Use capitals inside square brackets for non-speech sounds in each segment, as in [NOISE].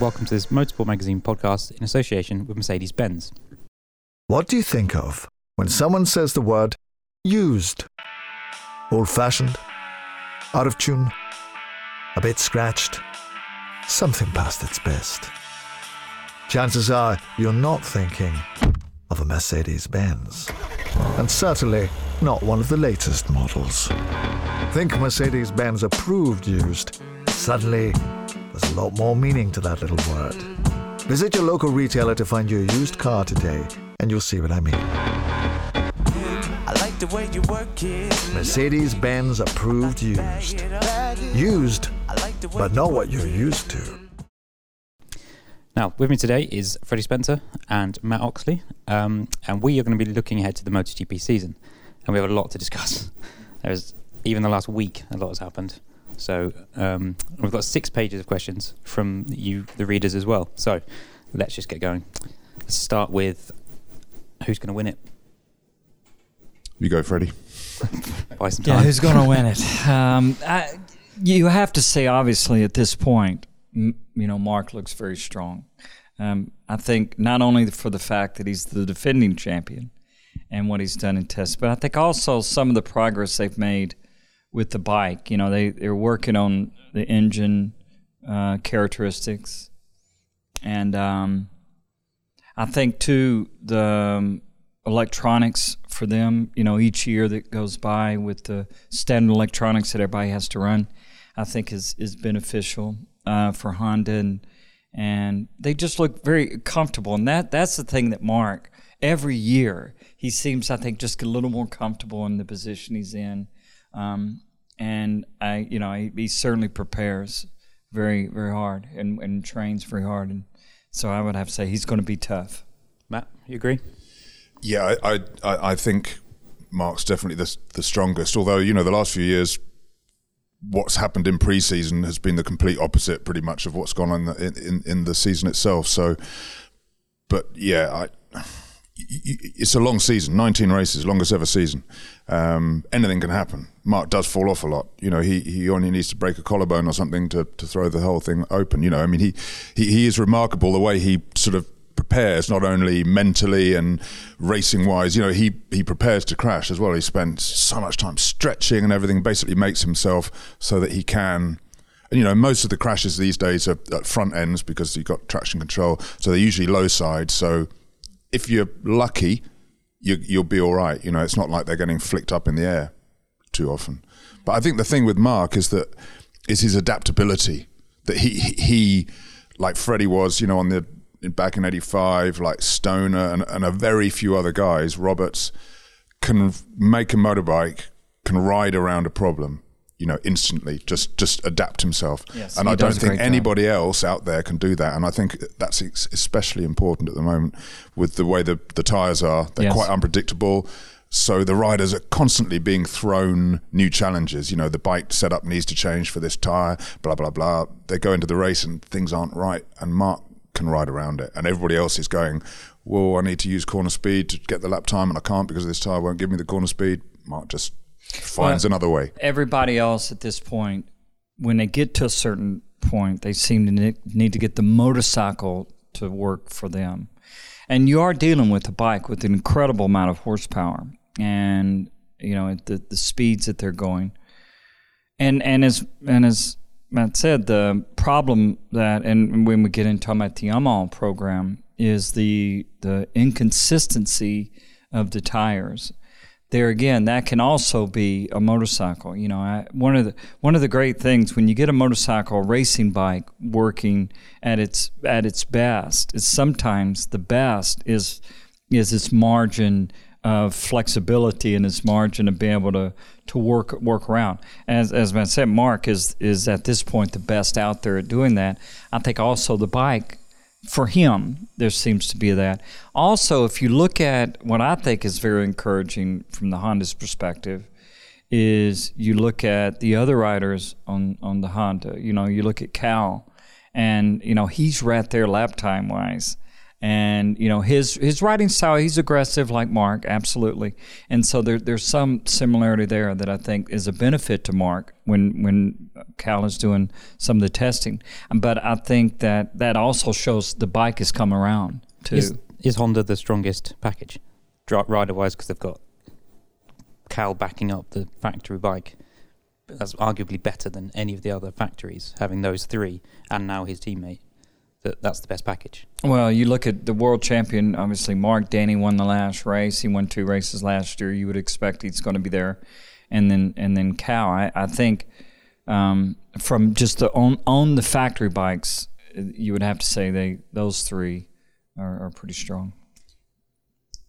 welcome to this Motorsport Magazine podcast in association with Mercedes Benz. What do you think of when someone says the word used? Old fashioned? Out of tune? A bit scratched? Something past its best. Chances are you're not thinking of a Mercedes Benz. And certainly not one of the latest models. Think Mercedes Benz approved used. Suddenly, there's a lot more meaning to that little word. Visit your local retailer to find your used car today, and you'll see what I mean. I like the way you work it. Mercedes Benz approved used. Used, but not what you're used to. Now, with me today is Freddie Spencer and Mat Oxley, um, and we are going to be looking ahead to the MotoGP season, and we have a lot to discuss. [LAUGHS] There's even the last week, a lot has happened. So um, we've got six pages of questions from you, the readers, as well. So let's just get going. Let's start with who's going to win it. You go, Freddie. [LAUGHS] Buy some Yeah, who's going to win it? [LAUGHS] Um, I, you have to say, obviously, at this point, m- you know, Marc looks very strong. Um, I think not only for the fact that he's the defending champion and what he's done in tests, but I think also some of the progress they've made with the bike. You know, they they're working on the engine uh, characteristics, and um, I think too the um, electronics for them. You know, each year that goes by with the standard electronics that everybody has to run, I think is is beneficial uh, for Honda and and they just look very comfortable. And that that's the thing that Marc every year he seems I think just a little more comfortable in the position he's in. Um, and I, you know, he, he certainly prepares very, very hard and, and trains very hard. And so I would have to say he's going to be tough. Mat, you agree? Yeah, I, I, I I think Marc's definitely the, the strongest. Although you know the last few years, what's happened in pre-season has been the complete opposite, pretty much, of what's gone on in the, in, in the season itself. So, but yeah, I, y- y- it's a long season, 19 races, longest ever season. Um, anything can happen. Marc does fall off a lot. You know, he, he only needs to break a collarbone or something to, to throw the whole thing open. You know, I mean, he, he, he is remarkable the way he sort of prepares, not only mentally and racing wise, you know, he, he prepares to crash as well. He spends so much time stretching and everything, basically makes himself so that he can and you know, most of the crashes these days are at front ends because you've got traction control, so they're usually low side. So if you're lucky, you, you'll be all right. You know, it's not like they're getting flicked up in the air too often. But I think the thing with Marc is that is his adaptability. That he he, like Freddie was, you know, on the back in '85, like Stoner and, and a very few other guys, Roberts, can make a motorbike, can ride around a problem, you know, instantly. Just just adapt himself. Yes, and I don't think great job. anybody else out there can do that. And I think that's especially important at the moment with the way the the tires are. They're Yes. quite unpredictable. So the riders are constantly being thrown new challenges. You know, the bike setup needs to change for this tire. Blah blah blah. They go into the race and things aren't right, and Marc can ride around it, and everybody else is going. Well, I need to use corner speed to get the lap time, and I can't because this tire won't give me the corner speed. Marc just finds Well, another way. Everybody else at this point, when they get to a certain point, they seem to need to get the motorcycle to work for them. And you are dealing with a bike with an incredible amount of horsepower and you know the the speeds that they're going. And and as and as Mat said, the problem that and when we get into about the Yamaha program is the the inconsistency of the tires there again, that can also be a motorcycle. You know, I, one of the one of the great things when you get a motorcycle, racing bike working at its at its best, is sometimes the best is is its margin of flexibility in its margin and being able to to work work around. As as I said, Marc is is at this point the best out there at doing that. I think also the bike for him, there seems to be that. Also, if you look at what I think is very encouraging from the Honda's perspective, is you look at the other riders on, on the Honda. You know, you look at Cal, and you know he's right there lap time wise, And you know his his riding style, he's aggressive like Marc, absolutely. And so there, there's some similarity there that I think is a benefit to Marc when when Cal is doing some of the testing. But I think that that also shows the bike has come around too. Is, is Honda the strongest package, rider wise? Because they've got Cal backing up the factory bike. That's arguably better than any of the other factories having those three, and now his teammate that that's the best package. Well, you look at the world champion. Obviously, Marc Dani won the last race. He won two races last year. You would expect he's going to be there, and then and then Cal. I, I think um, from just the on on the factory bikes, you would have to say they those three are, are pretty strong.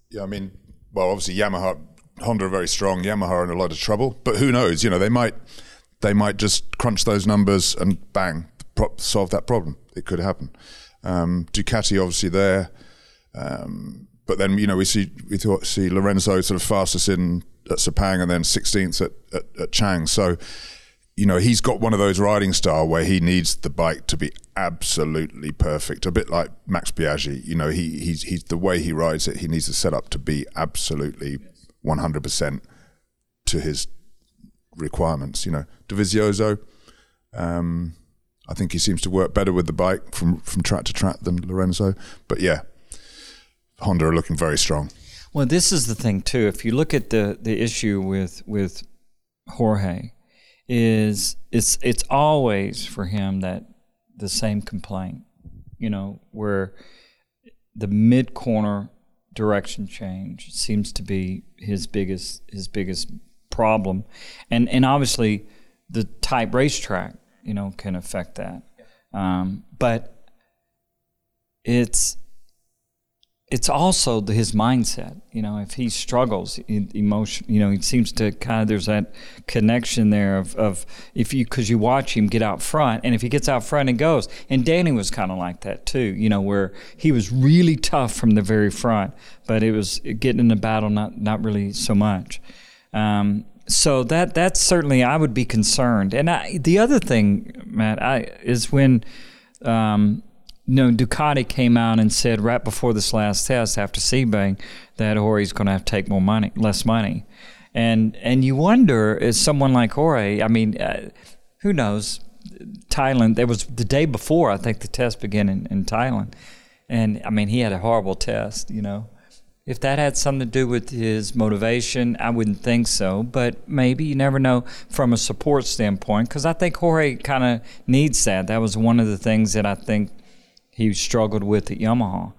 Yeah, I mean, well, obviously Yamaha, Honda are very strong. Yamaha are in a lot of trouble, but who knows? You know, they might they might just crunch those numbers and bang, solve that problem it could happen. Um, Ducati obviously there, um, but then you know we see we thought, see Lorenzo sort of fastest in at Sepang and then 16th at, at, at Chang. So you know he's got one of those riding style where he needs the bike to be absolutely perfect, a bit like Max Biaggi. You know he he's he's the way he rides it. He needs the setup to be absolutely 100 percent to his requirements. You know, Dovizioso. Um, I think he seems to work better with the bike from, from track to track than Lorenzo. But yeah, Honda are looking very strong. Well, this is the thing too. If you look at the the issue with with Jorge, is it's it's always for him that the same complaint, you know, where the mid corner direction change seems to be his biggest his biggest problem, and and obviously the type racetrack you know, can affect that. Um, but it's it's also the, his mindset. You know, if he struggles, emotion, you know, he seems to kind of there's that connection there of, of if you because you watch him get out front, and if he gets out front and goes, and Dani was kind of like that too. You know, where he was really tough from the very front, but it was getting in the battle not not really so much. Um, so that that's certainly I would be concerned. And I, the other thing, Mat, I, is when um, you know Ducati came out and said right before this last test after Sepang that Jorge's going to have to take more money, less money, and and you wonder is someone like Jorge. I mean, uh, who knows? Thailand. There was the day before I think the test began in, in Thailand, and I mean he had a horrible test, you know. If that had something to do with his motivation, I wouldn't think so. But maybe you never know from a support standpoint, because I think Jorge kind of needs that. That was one of the things that I think he struggled with at Yamaha.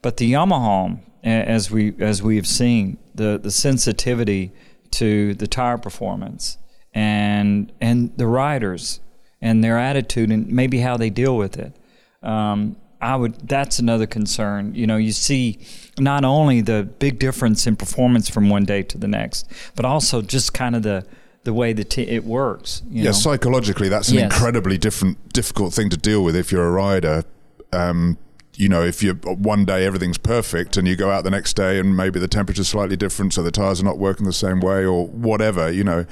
But the Yamaha, as we as we have seen, the the sensitivity to the tire performance and and the riders and their attitude and maybe how they deal with it. Um, I would. That's another concern. You know, you see not only the big difference in performance from one day to the next, but also just kind of the the way that t- it works. yeah, know? psychologically, that's an yes. incredibly different, difficult thing to deal with if you're a rider. Um, you know, if you one day everything's perfect and you go out the next day and maybe the temperature's slightly different, so the tires are not working the same way or whatever, you know.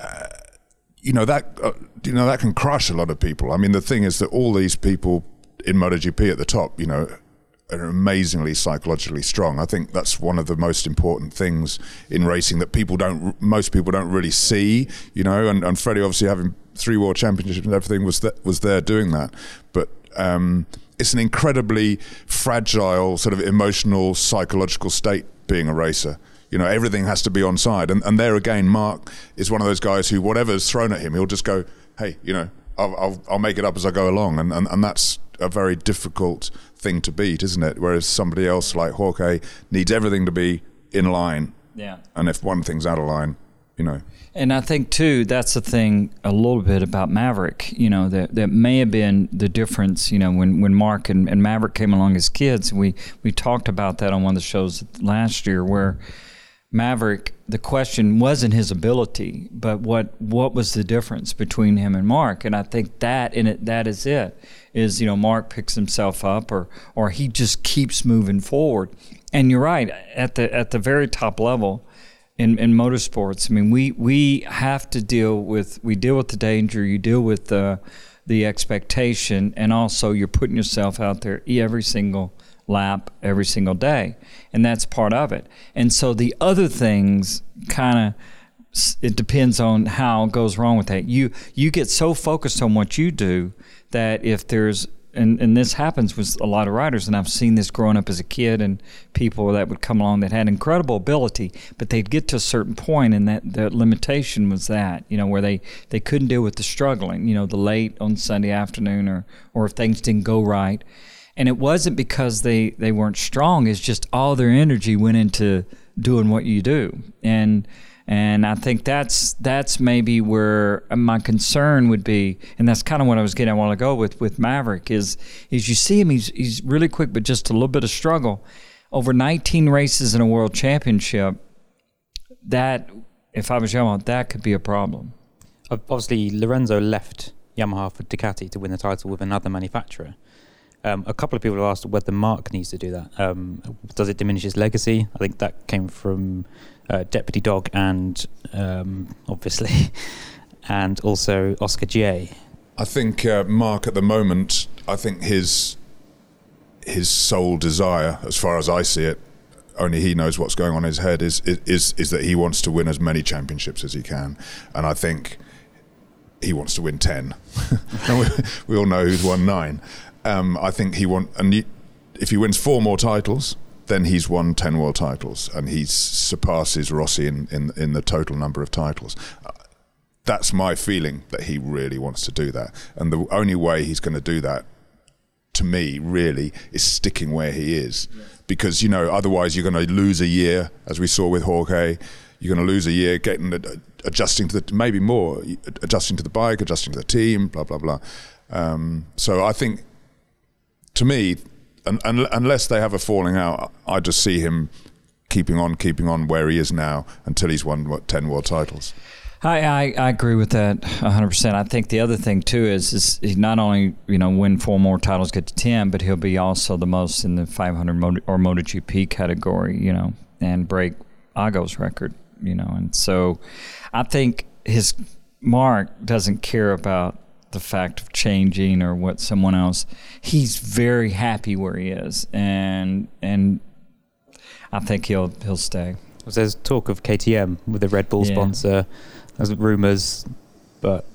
Uh, you know that uh, you know that can crush a lot of people. I mean, the thing is that all these people in MotoGP at the top, you know, are amazingly psychologically strong. I think that's one of the most important things in racing that people don't, most people don't really see, you know. And, and Freddie obviously having three world championships and everything was that was there doing that, but um, it's an incredibly fragile, sort of emotional, psychological state being a racer. You know, everything has to be on side, and and there again, Marc is one of those guys who whatever's thrown at him, he'll just go, hey, you know, I'll, I'll, I'll, make it up as I go along, and, and, and that's a very difficult thing to beat, isn't it? Whereas somebody else like Jorge needs everything to be in line. Yeah. And if one thing's out of line, you know. And I think too, that's the thing a little bit about Maverick. You know that that may have been the difference. You know when when Marc and, and Maverick came along as kids, we we talked about that on one of the shows last year where. Maverick, the question wasn't his ability, but what what was the difference between him and Marc? And I think that in it that is it is you know Marc picks himself up or or he just keeps moving forward. And you're right at the at the very top level in, in motorsports. I mean, we we have to deal with we deal with the danger. You deal with the the expectation, and also you're putting yourself out there every single lap every single day, and that's part of it. And so the other things kind of it depends on how it goes wrong with that. You you get so focused on what you do that if there's and, and this happens with a lot of riders, and I've seen this growing up as a kid, and people that would come along that had incredible ability, but they'd get to a certain point, and that the limitation was that you know where they they couldn't deal with the struggling, you know, the late on Sunday afternoon, or or if things didn't go right, and it wasn't because they they weren't strong; it's just all their energy went into doing what you do, and and I think that's that's maybe where my concern would be, and that's kind of what I was getting a while ago with with Maverick is is you see him he's he's really quick, but just a little bit of struggle. Over 19 races in a world championship, that if I was Yamaha, that could be a problem. Obviously, Lorenzo left Yamaha for Ducati to win the title with another manufacturer. Um, a couple of people have asked whether Marc needs to do that. Um, does it diminish his legacy? I think that came from uh, Deputy Dog and um, obviously, [LAUGHS] and also Oscar J. I think uh, Marc at the moment, I think his his sole desire, as far as I see it, only he knows what's going on in his head, is is is that he wants to win as many championships as he can, and I think he wants to win ten. [LAUGHS] we, we, all know who's won nine. Um, I think he want and he, if he wins four more titles, then he's won 10 world titles and he surpasses Rossi in, in, in the total number of titles. That's my feeling that he really wants to do that. And the only way he's going to do that, to me, really, is sticking where he is. Because, you know, otherwise you're going to lose a year, as we saw with Jorge. You're going to lose a year getting adjusting to the, maybe more, adjusting to the bike, adjusting to the team, blah, blah, blah. Um, so I think, to me, un, un, unless they have a falling out, I just see him keeping on, keeping on where he is now until he's won what ten world titles. I, I, I, agree with that 100%. I think the other thing too is, is he not only you know win four more titles, get to 10, but he'll be also the most in the 500 Moto, or MotoGP category, you know, and break Ago's record, you know. And so I think his mark doesn't care about the fact of changing or what someone else. He's very happy where he is, and and I think he'll he'll stay. Well, there's talk of KTM with a Red Bull yeah. sponsor. There's rumours, but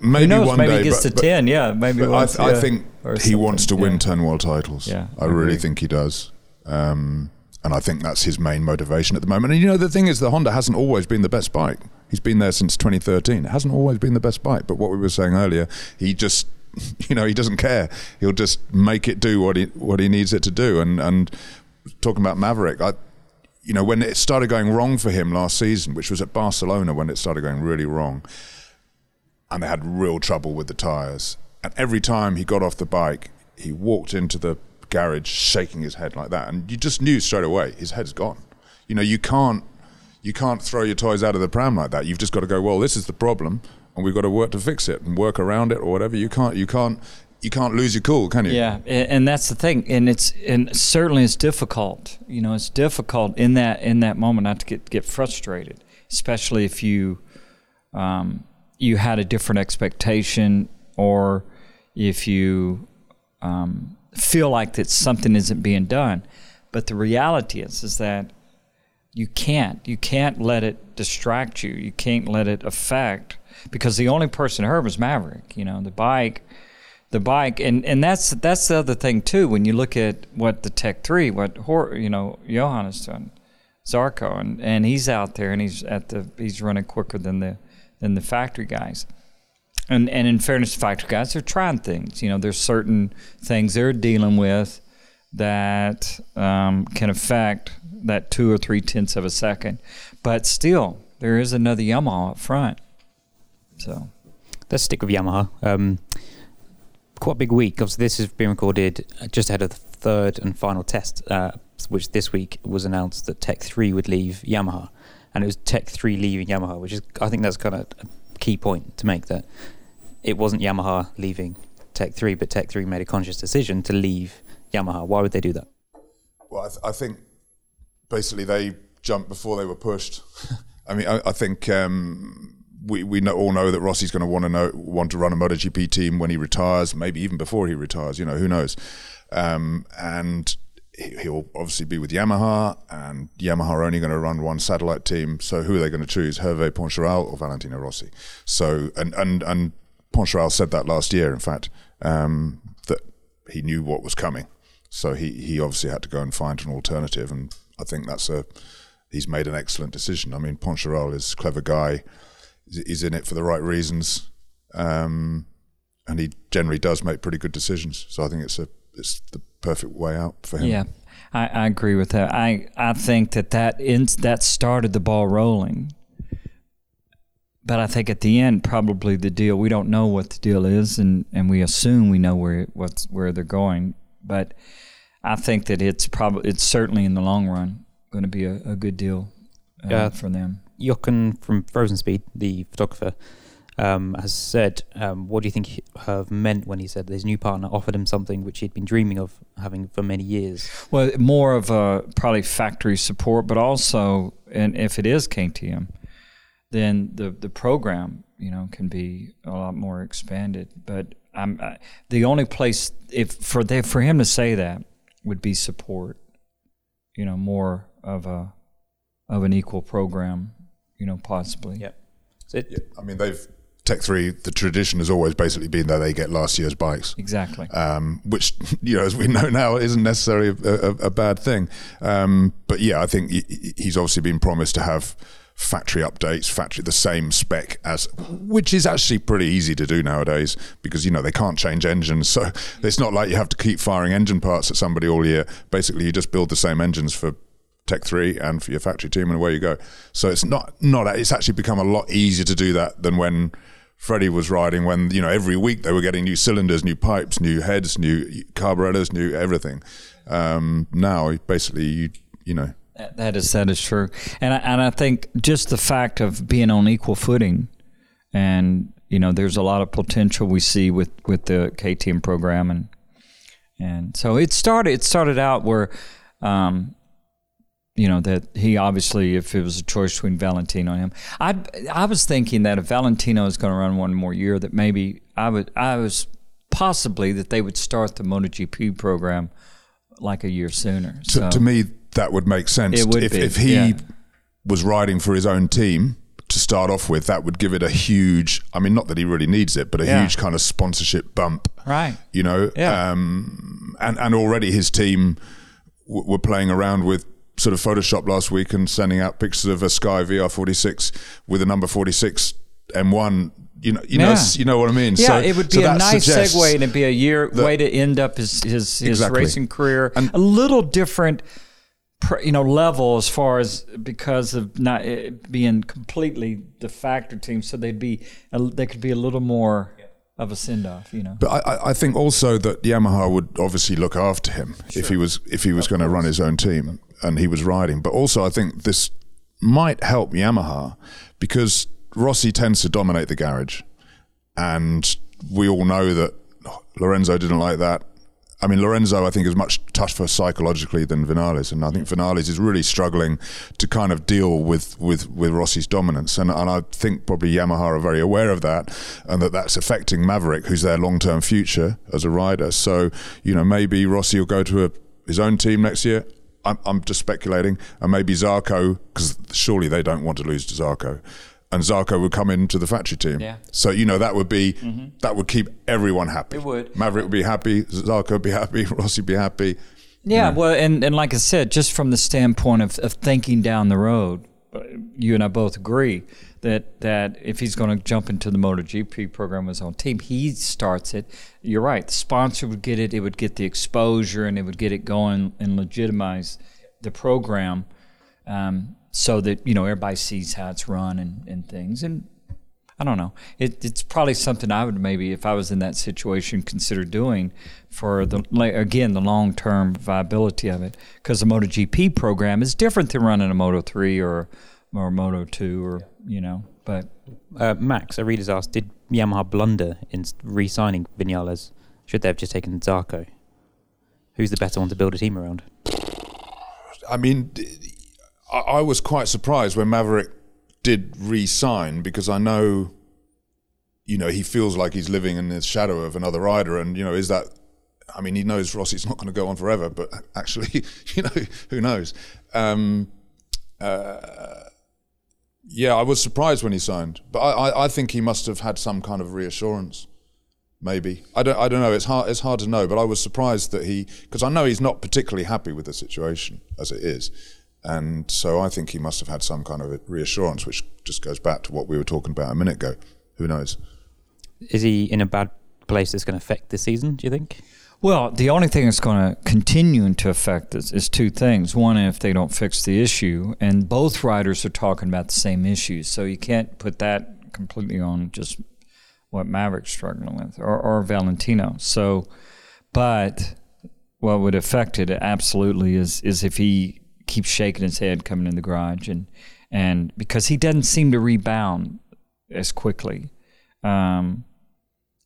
maybe knows, one maybe day. he gets but, to ten. Yeah, maybe. Once, I, yeah, I, think he wants to win yeah. ten world titles. Yeah, I, I really think he does. Um, and I think that's his main motivation at the moment. And you know, the thing is, the Honda hasn't always been the best bike. He's been there since 2013. It hasn't always been the best bike, but what we were saying earlier, he just, [LAUGHS] you know, he doesn't care. He'll just make it do what he what he needs it to do. And and talking about Maverick, I, you know, when it started going wrong for him last season, which was at Barcelona when it started going really wrong, and they had real trouble with the tires. And every time he got off the bike, he walked into the garage shaking his head like that, and you just knew straight away his head's gone. You know, you can't you can't throw your toys out of the pram like that. You've just got to go. Well, this is the problem, and we've got to work to fix it and work around it or whatever. You can't you can't you can't lose your cool, can you? Yeah, and that's the thing, and it's and certainly it's difficult. You know, it's difficult in that in that moment not to get get frustrated, especially if you um, you had a different expectation or if you um, feel like that something isn't being done. But the reality is is that you can't. You can't let it distract you. You can't let it affect because the only person heard was Maverick. You know, the bike, the bike, and, and that's that's the other thing too. When you look at what the Tech Three, what you know, Johann is doing, Zarco, and, and he's out there and he's at the he's running quicker than the than the factory guys and and in fairness to factory guys, they're trying things. You know, there's certain things they're dealing with that um, can affect that two or three tenths of a second, but still, there is another Yamaha up front. So let's stick with Yamaha. Um, quite a big week. Obviously, this has been recorded just ahead of the third and final test, uh, which this week was announced that Tech Three would leave Yamaha, and it was Tech Three leaving Yamaha, which is I think that's kind of a key point to make that it wasn't Yamaha leaving Tech 3, but Tech 3 made a conscious decision to leave Yamaha. Why would they do that? Well, I, th- I think basically they jumped before they were pushed. [LAUGHS] I mean, I, I think um, we we know, all know that Rossi's going to want to know want to run a MotoGP team when he retires, maybe even before he retires. You know, who knows? Um, and he- he'll obviously be with Yamaha, and Yamaha are only going to run one satellite team. So who are they going to choose, Hervé Poncharal or Valentino Rossi? So and and and Poncharal said that last year, in fact, um, that he knew what was coming. So he he obviously had to go and find an alternative, and I think that's a he's made an excellent decision. I mean, Poncharal is a clever guy. He's- in it for the right reasons, um, and he generally does make pretty good decisions. So I think it's a it's the perfect way out for him. Yeah, I, I agree with that. I, I think that that ins, that started the ball rolling. But I think at the end, probably the deal. We don't know what the deal is, and, and we assume we know where what's where they're going. But I think that it's probably it's certainly in the long run going to be a, a good deal uh, Yeah. for them. Jochen from Frozen Speed, the photographer, um, has said, um, "What do you think he- Herve meant when he said his new partner offered him something which he'd been dreaming of having for many years?" Well, more of a probably factory support, but also, and if it is KTM, then the the program you know can be a lot more expanded. But I'm I, the only place if for they, for him to say that would be support. You know, more of a of an equal program. You know, possibly. Yeah. So it, Yeah, I mean they've Tech Three. The tradition has always basically been that they get last year's bikes. Exactly. um, which [LAUGHS] you know, as we know now, isn't necessarily a, a, a bad thing. Um, but yeah, I think he, he's obviously been promised to have factory updates, factory the same spec as, which is actually pretty easy to do nowadays because you know they can't change engines, [LAUGHS] so it's not like you have to keep firing engine parts at somebody all year. Basically, you just build the same engines for. Tech three and for your factory team, and away you go. So it's not not. It's actually become a lot easier to do that than when Freddie was riding when you know every week they were getting new cylinders, new pipes, new heads, new carburetors, new everything. Um, now basically you you know That- That is that is true, and I, and I think just the fact of being on equal footing, and you know, there's a lot of potential we see with with the KTM program, and and so it started it started out where, um, you know, that he obviously, if it was a choice between Valentino and him, I I was thinking that if Valentino is going to run one more year, that maybe I would I was possibly that they would start the MotoGP program like a year sooner. to, to me that would make sense. It would if be, if he yeah. was riding for his own team to start off with, that would give it a huge. I mean, not that he really needs it, but a Yeah. huge kind of sponsorship bump. Right. You know, Yeah. um, and and already his team w- were playing around with sort of Photoshop last week and sending out pictures of a Sky VR46 with a number 46 M1. You know, you know, Yeah. s- you know what I mean. Yeah, So- it would so be a nice segue and it'd be a year way to end up his his, his Exactly. racing career. And- a little different, you know, level as far as because of not it being completely the factor team, so they'd be they could be a little more of a send off. You know, But I- I, I think also that Yamaha would obviously look after him if he was if he was going to run his own team and he was riding. But also, I think this might help Yamaha because Rossi tends to dominate the garage, and we all know that Lorenzo didn't like that. I mean, Lorenzo, I think, is much tougher psychologically than Vinales, and I think Vinales is really struggling to kind of deal with with, with Rossi's dominance, and and I think probably Yamaha are very aware of that, and that that's affecting Maverick, who's their long term future as a rider. So you know, maybe Rossi will go to a, his own team next year. I'm, I'm just speculating, and maybe Zarco, because surely they don't want to lose to Zarco. And Zarco would come into the factory team. Yeah. So you know that would be that would keep everyone happy. It would. Maverick would be happy. Zarco would be happy. [LAUGHS] Rossi would be happy. yeah. Well, and and like I said, just from the standpoint of, of thinking down the road, you and I both agree that that if he's going to jump into the MotoGP program with his own team, he starts it. You're right. The sponsor would get it. It would get the exposure, and it would get it going and legitimize the program, um, so that you know everybody sees how it's run and, and things. And I don't know. It, it's probably something I would maybe, if I was in that situation, consider doing for the again the long term viability of it. Because the MotoGP program is different than running a Moto three or or Moto two or you know. But Uh, Max, a reader's asked, did Yamaha blunder in re-signing Vinales? Should they have just taken Zarco? Who's the better one to build a team around? I mean, d- I, I was quite surprised when Maverick did re-sign because I know, you know, he feels like he's living in the shadow of another rider, and you know, is that? I mean, he knows Rossi's not going to go on forever, but [LAUGHS] actually, [LAUGHS] you know, who knows? Um, uh, yeah, I was surprised when he signed, but I, I, I think he must have had some kind of reassurance. Maybe I don't. I don't know. It's hard. It's hard to know. But I was surprised that he, because I know he's not particularly happy with the situation as it is, and so I think he must have had some kind of reassurance, which just goes back to what we were talking about a minute ago. Who knows? Is he in a bad place that's going to affect the season? Do you think? Well, the only thing that's going to continue to affect this is two things. One, if they don't fix the issue, and both riders are talking about the same issues, so you can't put that completely on just what Maverick's struggling with or, or Valentino. So, but what would affect it absolutely is is if he keeps shaking his head coming in the garage and and because he doesn't seem to rebound as quickly. Um,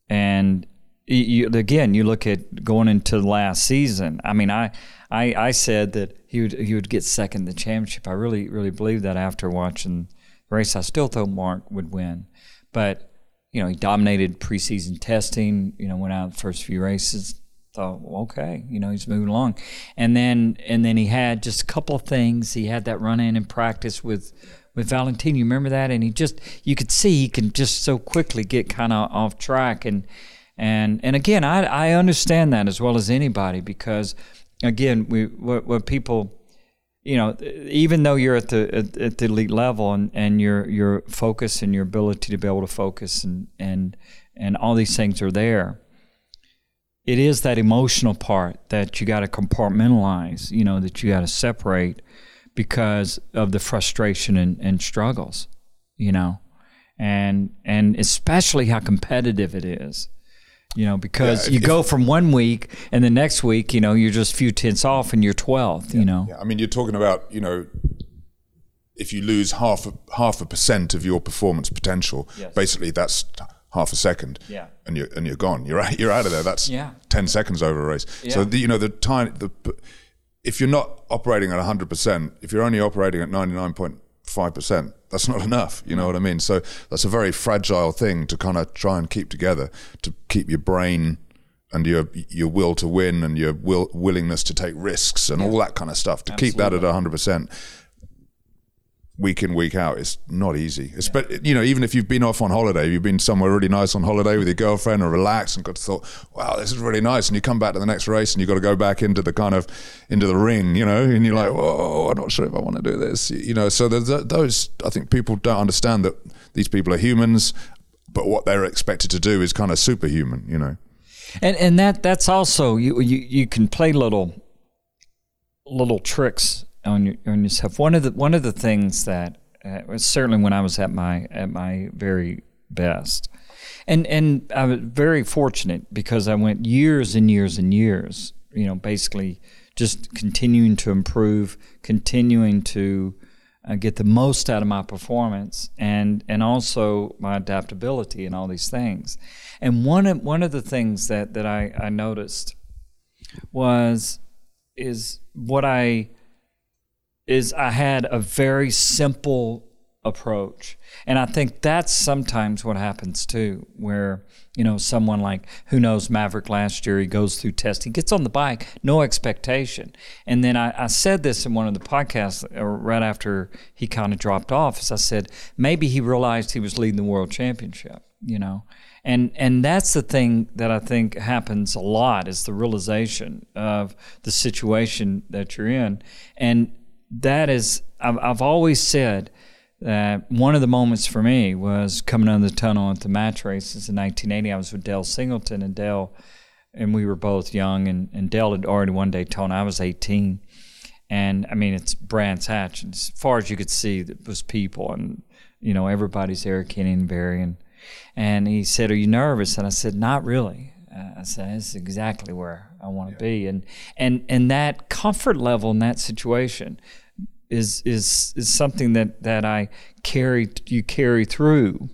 and you, again, you look at going into last season. I mean, I, I, I said that he would he would get second in the championship. I really really believe that after watching the race. I still thought Marc would win, but you know, he dominated preseason testing, you know, went out the first few races. Thought, well, okay, you know, he's moving along. And then and then he had just a couple of things. He had that run in in practice with with Valentino. You remember that? And he just you could see he can just so quickly get kind of off track and and and again, I I understand that as well as anybody because again, we what, what people you know, even though you're at the at, at, the elite level and, and your your focus and your ability to be able to focus and and and all these things are there. It is that emotional part that you got to compartmentalize, you know, that you got to separate because of the frustration and, and struggles, you know, and and especially how competitive it is you know, because yeah, you if, go from one week and the next week, you know, you're just a few tenths off and you're 12th, yeah, you know. Yeah. I mean, you're talking about, you know, if you lose half a, half a percent of your performance potential, yes. basically that's half a second, yeah, and you're and you're gone. You're out, you're out of there. That's yeah. ten seconds over a race. Yeah. So the, you know the time the if you're not operating at hundred percent, if you're only operating at ninety nine point five percent, that's not [LAUGHS] enough. You know what I mean? So that's a very fragile thing to kind of try and keep together to keep your brain and your your will to win and your will willingness to take risks and yeah. all that kind of stuff to Absolutely. keep that at hundred percent week in week out it's not easy. It's, but you know, even if you've been off on holiday, you've been somewhere really nice on holiday with your girlfriend or relaxed and got to thought, wow, this is really nice. And you come back to the next race and you've got to go back into the kind of into the ring, you know, and you're like, whoa, I'm not sure if I want to do this, you know. So those. I think people don't understand that these people are humans, but what they're expected to do is kind of superhuman, you know. And and that that's also you you you can play little little tricks on, on yourself. One of the one of the things that uh, certainly when I was at my at my very best, and and I was very fortunate because I went years and years and years. You know, basically just continuing to improve, continuing to uh, get the most out of my performance, and and also my adaptability and all these things. And one of one of the things that that I, I noticed was is what I is I had a very simple approach. And I think that's sometimes what happens too, where, you know, someone like, who knows, Maverick last year, he goes through testing, gets on the bike, no expectation. And then I, I said this in one of the podcasts right after he kind of dropped off, as I said, maybe he realized he was leading the world championship, you know. And, and that's the thing that I think happens a lot is the realization of the situation that you're in. And that is, I've, I've always said that one of the moments for me was coming out of the tunnel at the match races in 1980. I was with Dale Singleton, and Dale, and we were both young, and, and Dale had already won Daytona. I was 18. And I mean, it's Brands Hatch, and as far as you could see, it was people, and you know, everybody's there, Kenny and Barry. And, and he said, Are you nervous? And I said, Not really. Uh, I said, This is exactly where I want to yeah. be. And, and, and that comfort level in that situation is, is, is something that, that I carry, you carry through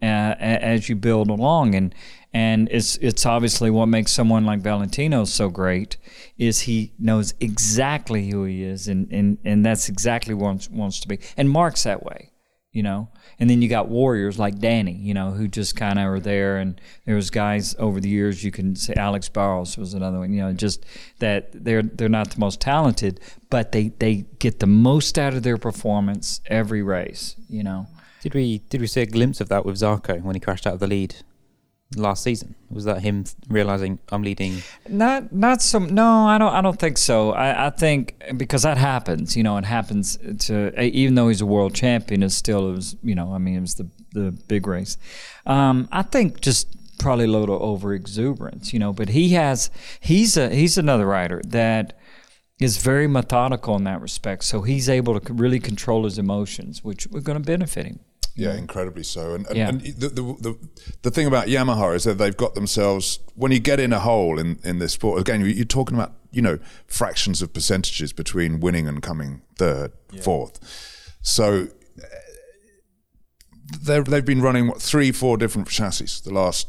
uh, as you build along. And, and it's, it's obviously what makes someone like Valentino so great is he knows exactly who he is. And, and, and that's exactly what he wants to be. And Marc's that way you know. And then you got warriors like Dani, you know, who just kind of are there. And there was guys over the years. You can say Alex Barros was another one, you know, just that they're they're not the most talented, but they they get the most out of their performance every race, you know. Did we did we see a glimpse of that with Zarco when he crashed out of the lead last season? Was that him realizing I'm leading? Not not some. No, I don't. I don't think so. I, I think because that happens. You know, it happens to even though he's a world champion, it still is. You know, I mean, it was the the big race. Um, I think just probably a little over exuberance. You know, but he has he's a he's another rider that is very methodical in that respect. So he's able to really control his emotions, which we're going to benefit him. Yeah, incredibly so. And, and, Yeah. and the, the, the, the thing about Yamaha is that they've got themselves, when you get in a hole in, in this sport, again, you- you're talking about, you know, fractions of percentages between winning and coming third, fourth. So uh, they've been running, what, three, four different chassis the last,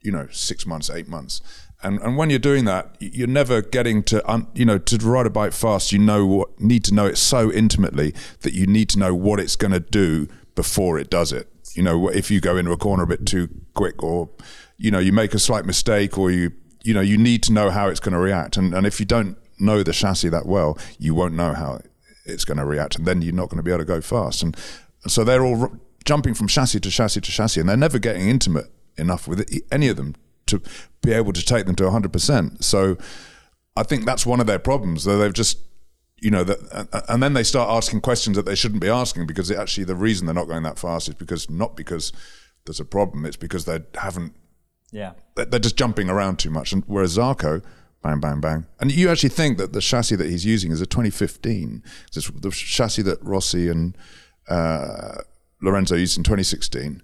you know, six months, eight months. And, and when you're doing that, you're never getting to, un, you know, to ride a bike fast. You know what, need to know it so intimately that you need to know what it's going to do before it does it. You know, if you go into a corner a bit too quick, or you know, you make a slight mistake, or you, you know, you need to know how it's going to react. And and if you don't know the chassis that well, you won't know how it's going to react, and then you're not going to be able to go fast. And, so they're all r- jumping from chassis to chassis to chassis, and they're never getting intimate enough with it, any of them to be able to take them to 100%. So I think that's one of their problems. Though they've just, you know, that, and then they start asking questions that they shouldn't be asking because it actually the reason they're not going that fast is because not because there's a problem, it's because they haven't. Yeah. they're just jumping around too much. And whereas Zarco, bang, bang, bang, and you actually think that the chassis that he's using is a 2015. It's the chassis that Rossi and uh, Lorenzo used in 2016,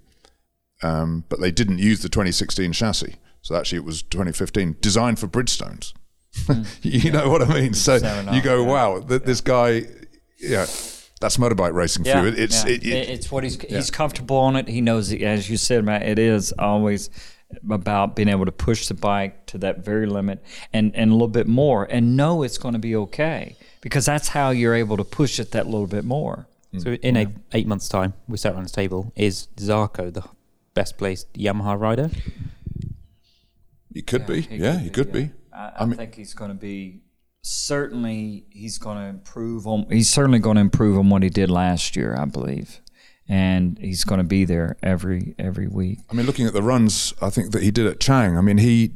um, but they didn't use the 2016 chassis. So actually, it was 2015, designed for Bridgestones. [LAUGHS] you know what I mean? So Seven you go, yeah. wow, th- this guy, yeah, that's motorbike racing for you. It- It's yeah. it, it, it's what he's he's comfortable on it. He knows, it, as you said, Mat. It is always about being able to push the bike to that very limit and and a little bit more, and know it's going to be okay because that's how you're able to push it that little bit more. Mm. So in eight, eight months' time, we sat around the table. Is Zarco the best placed Yamaha rider? he could be, yeah, he could be. I, I, think he's going to be certainly he's going to improve on he's certainly going to improve on what he did last year, I believe, and he's going to be there every every week. I mean, looking at the runs, I think that he did at Chang. I mean, he,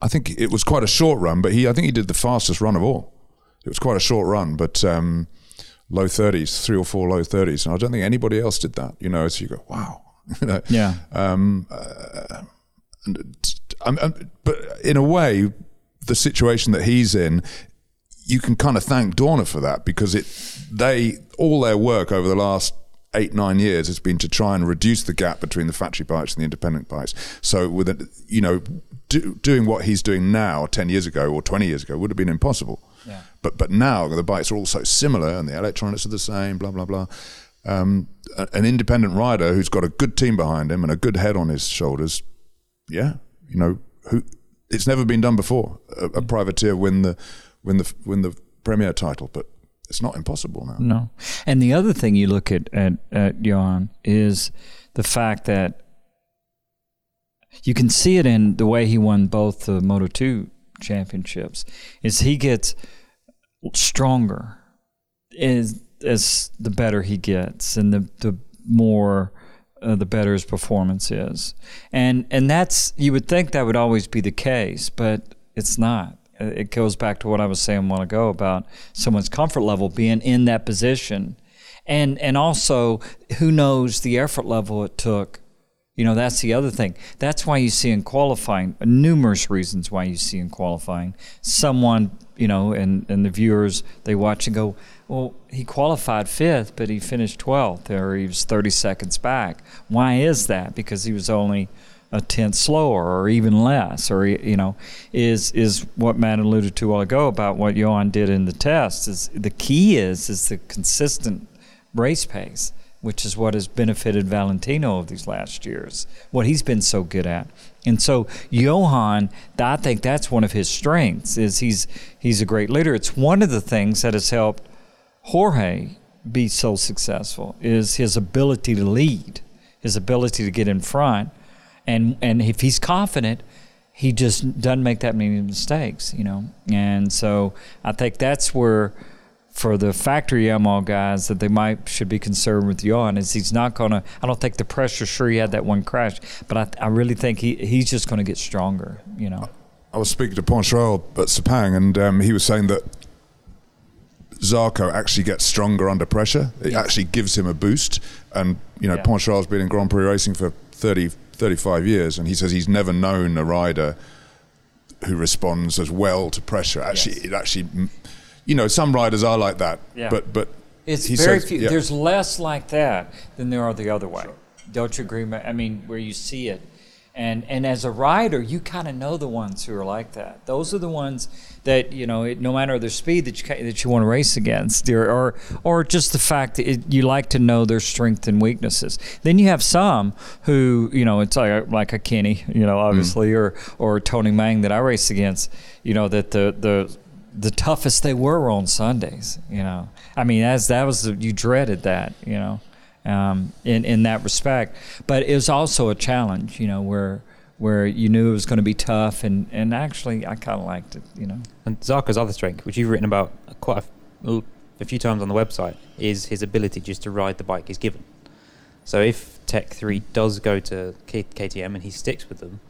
I think it was quite a short run, but he, I think he did the fastest run of all. It was quite a short run, but um, low thirties, three or four low thirties, and I don't think anybody else did that. You know, so you go, wow, [LAUGHS] you know, Yeah. um, uh, and I'm- but in a way, the situation that he's in, you can kind of thank Dorna for that because it they all their work over the last eight nine years has been to try and reduce the gap between the factory bikes and the independent bikes. So with it, you know, do, doing what he's doing now, ten years ago or twenty years ago, would have been impossible. Yeah. But but now the bikes are all so similar and the electronics are the same. Blah blah blah. Um, a- an independent rider who's got a good team behind him and a good head on his shoulders, yeah, you know, who it's never been done before. A, a mm. privateer win the win the win the premier title, but it's not impossible now. No. And the other thing you look at at, at Johann is the fact that you can see it in the way he won both the Moto 2 championships is he gets stronger is as the better he gets and the the more uh, the better his performance is. And and that's you would think that would always be the case, but it's not. It goes back to what I was saying a while ago about someone's comfort level being in that position. And and also who knows the effort level it took. You know, that's the other thing. That's why you see in qualifying, numerous reasons why you see in qualifying, someone, you know, and, and the viewers, they watch and go, well, he qualified fifth, but he finished 12th, or he was 30 seconds back. Why is that? Because he was only a tenth slower, or even less, or you know, is is what Mat alluded to a while ago about what Johann did in the test. Is the key is is the consistent race pace, which is what has benefited Valentino of these last years. What he's been so good at, and so Johann, I think that's one of his strengths. Is he's he's a great leader. It's one of the things that has helped Jorge be so successful is his ability to lead, his ability to get in front, and and if he's confident, he just doesn't make that many mistakes, you know. And so I think that's where for the factory Yamaha guys that they might should be concerned with Johann is he's not gonna. I don't think the pressure. Sure, he had that one crash, but I, I really think he he's just gonna get stronger. You know. I was speaking to Poncharal at Sepang, and um, he was saying that Zarco actually gets stronger under pressure. It actually gives him a boost. And, you know, Yeah. Poncharal's been in Grand Prix racing for 30, 35 years, and he says he's never known a rider who responds as well to pressure. Actually, Yes. it actually, you know, some riders are like that. Yeah. But, but It's he very says- few. yeah. There's less like that than there are the other way. Don't you agree? I mean, where you see it, and and as a rider, you kind of know the ones who are like that. Those are the ones that you know, it, no matter their speed that you that you want to race against, or or, or just the fact that it, you like to know their strengths and weaknesses. Then you have some who you know, it's like like a Kenny, you know, mm. obviously, or or Toni Mang that I race against. You know that the the the toughest they were on Sundays. You know, I mean, as that was the, you dreaded that. You know, um, in in that respect. But it was also a challenge. You know, where where you knew it was going to be tough, and and actually I kind of liked it. You know. And Zarco's other strength, which you've written about quite a few times on the website, is his ability just to ride the bike he's given. So if Tech 3 does go to K- KTM and he sticks with them,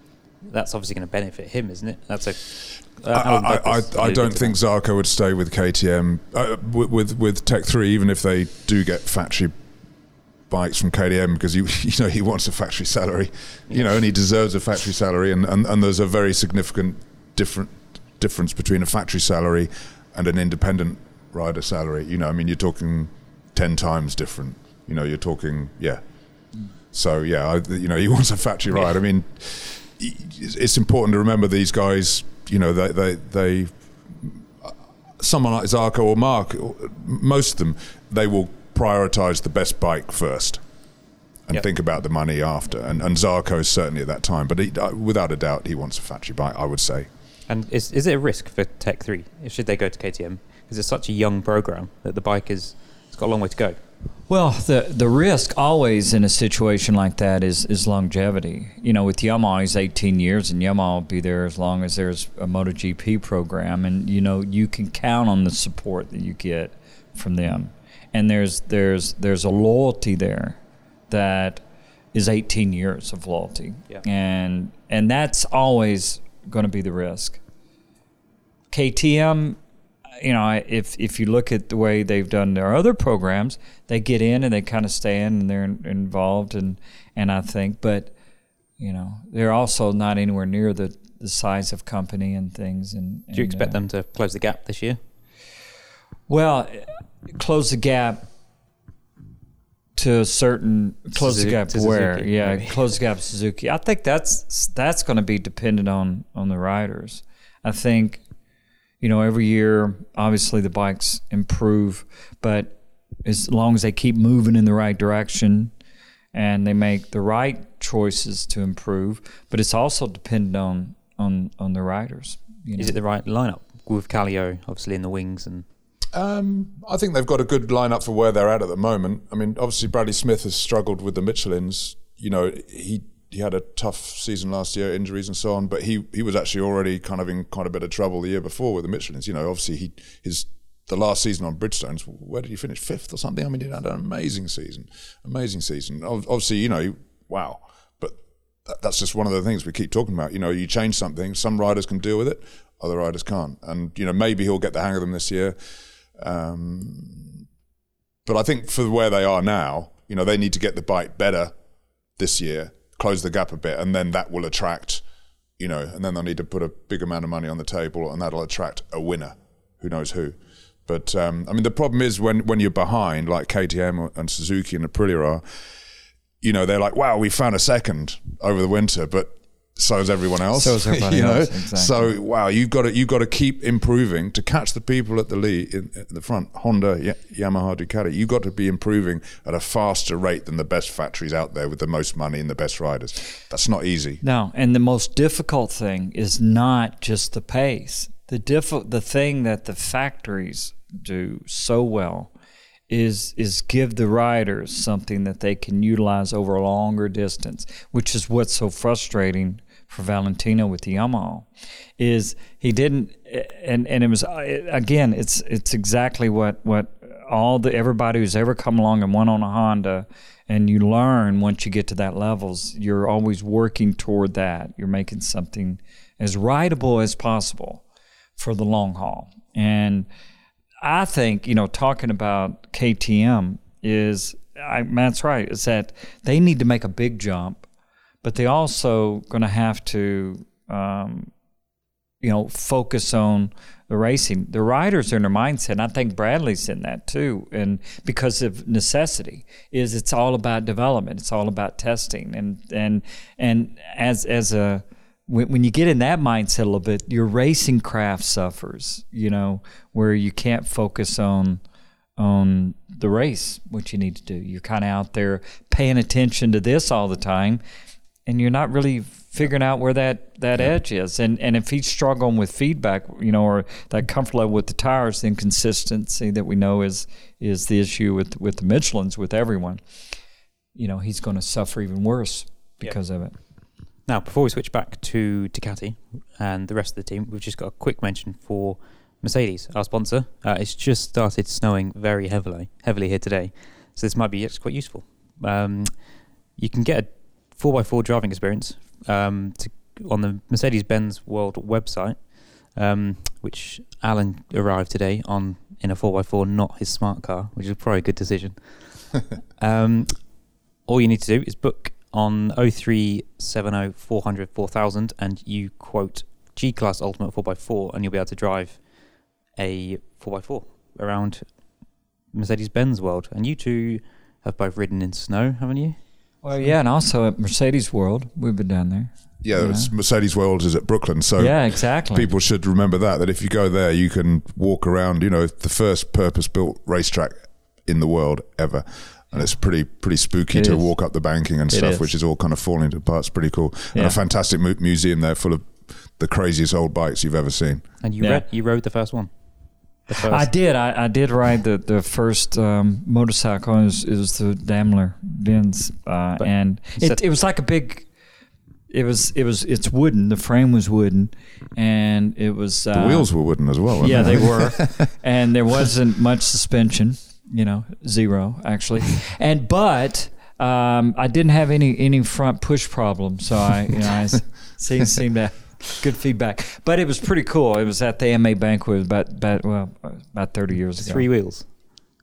that's obviously going to benefit him, isn't it? That's a. Uh, I, I, I, I don't think. Zarco would stay with KTM uh, with, with with Tech Three, even if they do get factory bikes from KTM, because he [LAUGHS] you know he wants a factory salary, you know, and he deserves a factory salary, and, and, and there's a very significant different difference between a factory salary and an independent rider salary. You know, I mean, you're talking ten times different. You know, you're talking yeah. So yeah, I, you know, he [LAUGHS] wants a factory ride. I mean, it's important to remember these guys. You know, they they they someone like Zarco or Marc, most of them, they will prioritize the best bike first and Yep. think about the money after. And, and Zarco is certainly at that time, but he, uh, without a doubt, he wants a factory bike. I would say. And is, is it a risk for Tech 3 should they go to KTM? Because it's such a young program that the bike is it's got a long way to go. Well, the the risk always in a situation like that is is longevity. You know, with Yamaha, he's 18 years, and Yamaha will be there as long as there's a MotoGP program, and you know you can count on the support that you get from them. And there's there's there's a loyalty there that is 18 years of loyalty, Yeah. and and that's always going to be the risk. KTM, you know, if if you look at the way they've done their other programs, they get in and they kind of stay in and they're in, involved and and I think, but you know, they're also not anywhere near the the size of company and things. And, Do you expect uh, them to close the gap this year? Well, close the gap to a certain close Suzuki- the gap where Suzuki, yeah maybe. close the gap Suzuki. I think that's that's going to be dependent on on the riders. I think you know every year obviously the bikes improve, but as long as they keep moving in the right direction and they make the right choices to improve, but it's also dependent on on on the riders. You know? Is it the right lineup with Kallio obviously in the wings and Um, I think they've got a good lineup for where they're at at the moment. I mean, obviously Bradley Smith has struggled with the Michelins. You know, he he had a tough season last year, injuries and so on. But he he was actually already kind of in quite a bit of trouble the year before with the Michelins. You know, obviously he his the last season on Bridgestones. Where did he finish? Fifth or something? I mean, he had an amazing season, amazing season. Obviously, you know, wow. But that, that's just one of the things we keep talking about. You know, you change something, some riders can deal with it, other riders can't. And you know, maybe he'll get the hang of them this year. Um, but I think for where they are now, you know, they need to get the bike better this year, close the gap a bit, and then that will attract, you know, and then they'll need to put a big amount of money on the table, and that'll attract a winner. Who knows who? But um, I mean, the problem is when when you're behind, like KTM and Suzuki and Aprilia are, you know, they're like, wow, we found a second over the winter, but so is everyone else. So is [LAUGHS] everybody you know? else, exactly. So wow, you've got to you've got to keep improving to catch the people at the lead in, at the front. Honda, Ya- Yamaha, Ducati. You've got to be improving at a faster rate than the best factories out there with the most money and the best riders. That's not easy. No, and the most difficult thing is not just the pace. The diff- the thing that the factories do so well is is give the riders something that they can utilize over a longer distance, which is what's so frustrating for Valentino with the Yamaha. Is he didn't, and and it was again, it's it's exactly what what all the everybody who's ever come along and won on a Honda, and you learn once you get to that levels, you're always working toward that. You're making something as rideable as possible for the long haul, and I think you know talking about KTM is I, Mat's right. Is that they need to make a big jump, but they also going to have to um, you know focus on the racing. The riders are in their mindset. And I think Bradley's in that too, and because of necessity, is it's all about development. It's all about testing, and and and as as a when, when you get in that mindset a little bit, your racing craft suffers. You know, where you can't focus on on the race, what you need to do. You're kind of out there paying attention to this all the time, and you're not really figuring out where that, that yeah. edge is. And and if he's struggling with feedback, you know, or that comfort level with the tires, the inconsistency that we know is is the issue with with the Michelin's with everyone. You know, he's going to suffer even worse because of it. Now, before we switch back to Ducati and the rest of the team, we've just got a quick mention for Mercedes, our sponsor. Uh, it's just started snowing very heavily, heavily here today, so this might be quite useful. Um, you can get a 4x4 driving experience um, to, on the Mercedes-Benz World website, um, which Alan arrived today on in a 4x4, not his smart car, which is probably a good decision. [LAUGHS] Um, all you need to do is book on 0370 400 4000 and you quote G Class Ultimate 4x4 and you'll be able to drive a 4x4 around Mercedes Benz World. And you two have both ridden in snow, haven't you? Well, yeah, and also at Mercedes World, we've been down there. Yeah, yeah. Mercedes World is at Brooklands, so yeah, exactly. People should remember that that if you go there, you can walk around. You know, the first purpose-built racetrack in the world ever and it's pretty pretty spooky it to is. walk up the banking and stuff, is. which is all kind of falling apart. It's pretty cool, yeah. and a fantastic mu- museum there full of the craziest old bikes you've ever seen. And you yeah. you rode the first one. The first. I did. I, I did ride the the first um, motorcycle. It was, it was the Daimler Benz, uh, and it, it was like a big it was it was it's wooden. The frame was wooden, and it was uh, the wheels were wooden as well. Yeah, they, they were, [LAUGHS] and there wasn't much suspension you know, zero actually. and but um, I didn't have any any front push problems, so I you know I [LAUGHS] seemed seemed to good feedback. But it was pretty cool. It was at the AMA banquet about about well about thirty years ago. Three wheels.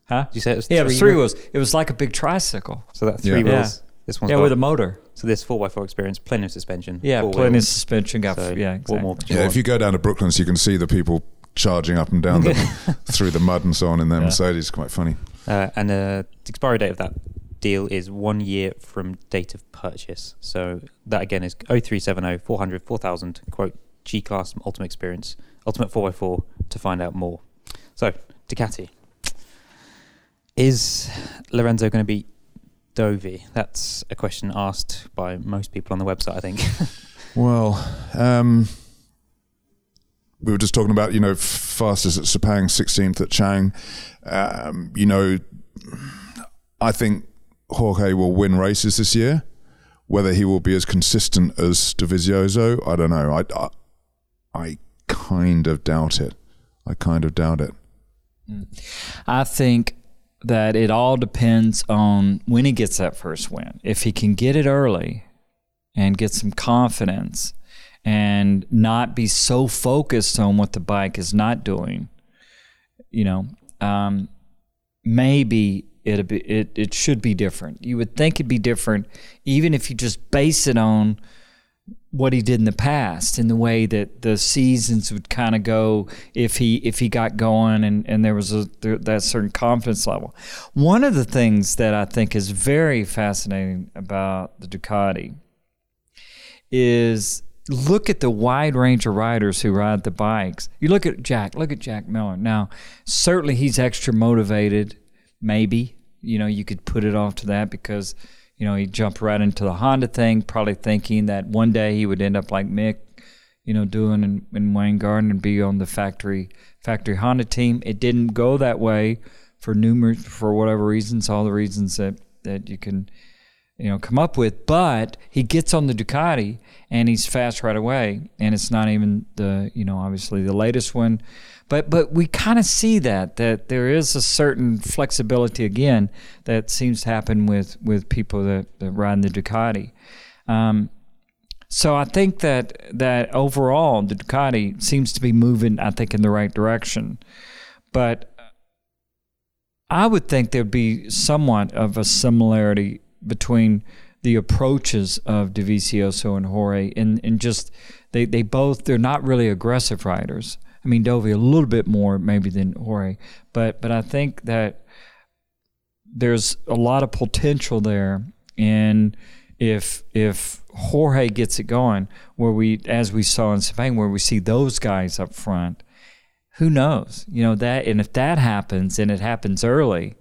Huh? Did you say it was yeah, three it was three wheels. wheels. It was like a big tricycle. So that three yeah. wheels. Yeah. This one's yeah, with a motor. So this four x four experience, plenty of suspension. Yeah, plenty wheels. of suspension. Got so yeah, exactly. What more yeah, if you go down to Brooklands, so you can see the people charging up and down the, [LAUGHS] through the mud and so on in their yeah. Mercedes. Quite funny. Uh, and uh, the expiry date of that deal is one year from date of purchase. So that again is 0370 400 4000, quote G Class Ultimate Experience, Ultimate 4x4 to find out more. So, Ducati. Is Lorenzo going to beat Dovi? That's a question asked by most people on the website, I think. [LAUGHS] well, um, we were just talking about, you know, fastest at Sepang, 16th at Chang. Um, you know, I think Jorge will win races this year. Whether he will be as consistent as Dovizioso, I don't know. I, I, I kind of doubt it. I kind of doubt it. I think that it all depends on when he gets that first win. If he can get it early and get some confidence and not be so focused on what the bike is not doing, you know, um, maybe it it it should be different. You would think it'd be different, even if you just base it on what he did in the past, in the way that the seasons would kind of go if he if he got going and and there was a there, that certain confidence level. One of the things that I think is very fascinating about the Ducati is look at the wide range of riders who ride the bikes. You look at Jack, look at Jack Miller. Now, certainly he's extra motivated, maybe. You know, you could put it off to that because, you know, he jumped right into the Honda thing, probably thinking that one day he would end up like Mick, you know, Doohan in, in Wayne Gardner and be on the factory factory Honda team. It didn't go that way for numerous for whatever reasons, all the reasons that that you can you know come up with. But he gets on the Ducati and he's fast right away, and it's not even the you know obviously the latest one. But but we kind of see that that there is a certain flexibility again that seems to happen with with people that, that ride the Ducati. Um, so I think that that overall the Ducati seems to be moving, I think, in the right direction. But I would think there'd be somewhat of a similarity between the approaches of Dovizioso and Jorge, and and just they they both they're not really aggressive riders. I mean, Dovi a little bit more maybe than Jorge, but but I think that there's a lot of potential there, and if if Jorge gets it going, where we as we saw in Spain, where we see those guys up front, who knows? You know that, and if that happens and it happens early,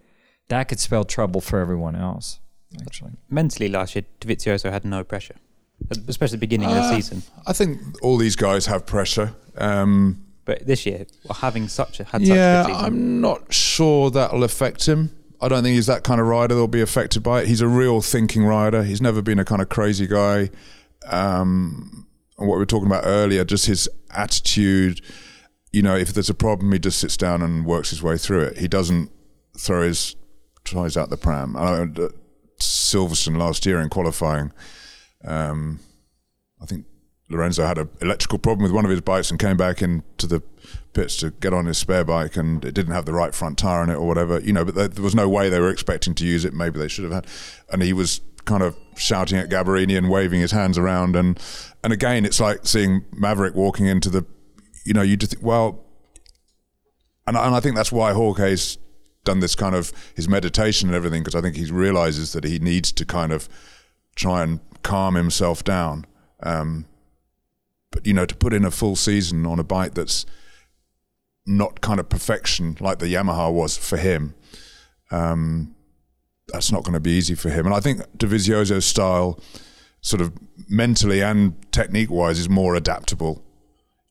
that could spell trouble for everyone else. Actually, Mentally, last year, Dovizioso had no pressure, especially at the beginning of the season. I think all these guys have pressure. Um, But this year, having such a had such a yeah, good season, I'm not sure that'll affect him. I don't think he's that kind of rider that'll be affected by it. He's a real thinking rider. He's never been a kind of crazy guy. Um, and what we were talking about earlier, just his attitude. You know, if there's a problem, he just sits down and works his way through it. He doesn't throw his tries out the pram. I uh, Silverstone last year in qualifying, um, I think Lorenzo had an electrical problem with one of his bikes and came back into the pits to get on his spare bike and it didn't have the right front tire on it or whatever, you know, but there, there was no way they were expecting to use it. Maybe they should have had. And he was kind of shouting at Gabarrini and waving his hands around. And, and again, it's like seeing Maverick walking into the, you know, you just think, well, and, and I think that's why Jorge's done this kind of his meditation and everything because I think he realizes that he needs to kind of try and calm himself down. Um, but you know, to put in a full season on a bike that's not kind of perfection like the Yamaha was for him, um, that's not going to be easy for him. And I think Dovizioso's style, sort of mentally and technique wise, is more adaptable.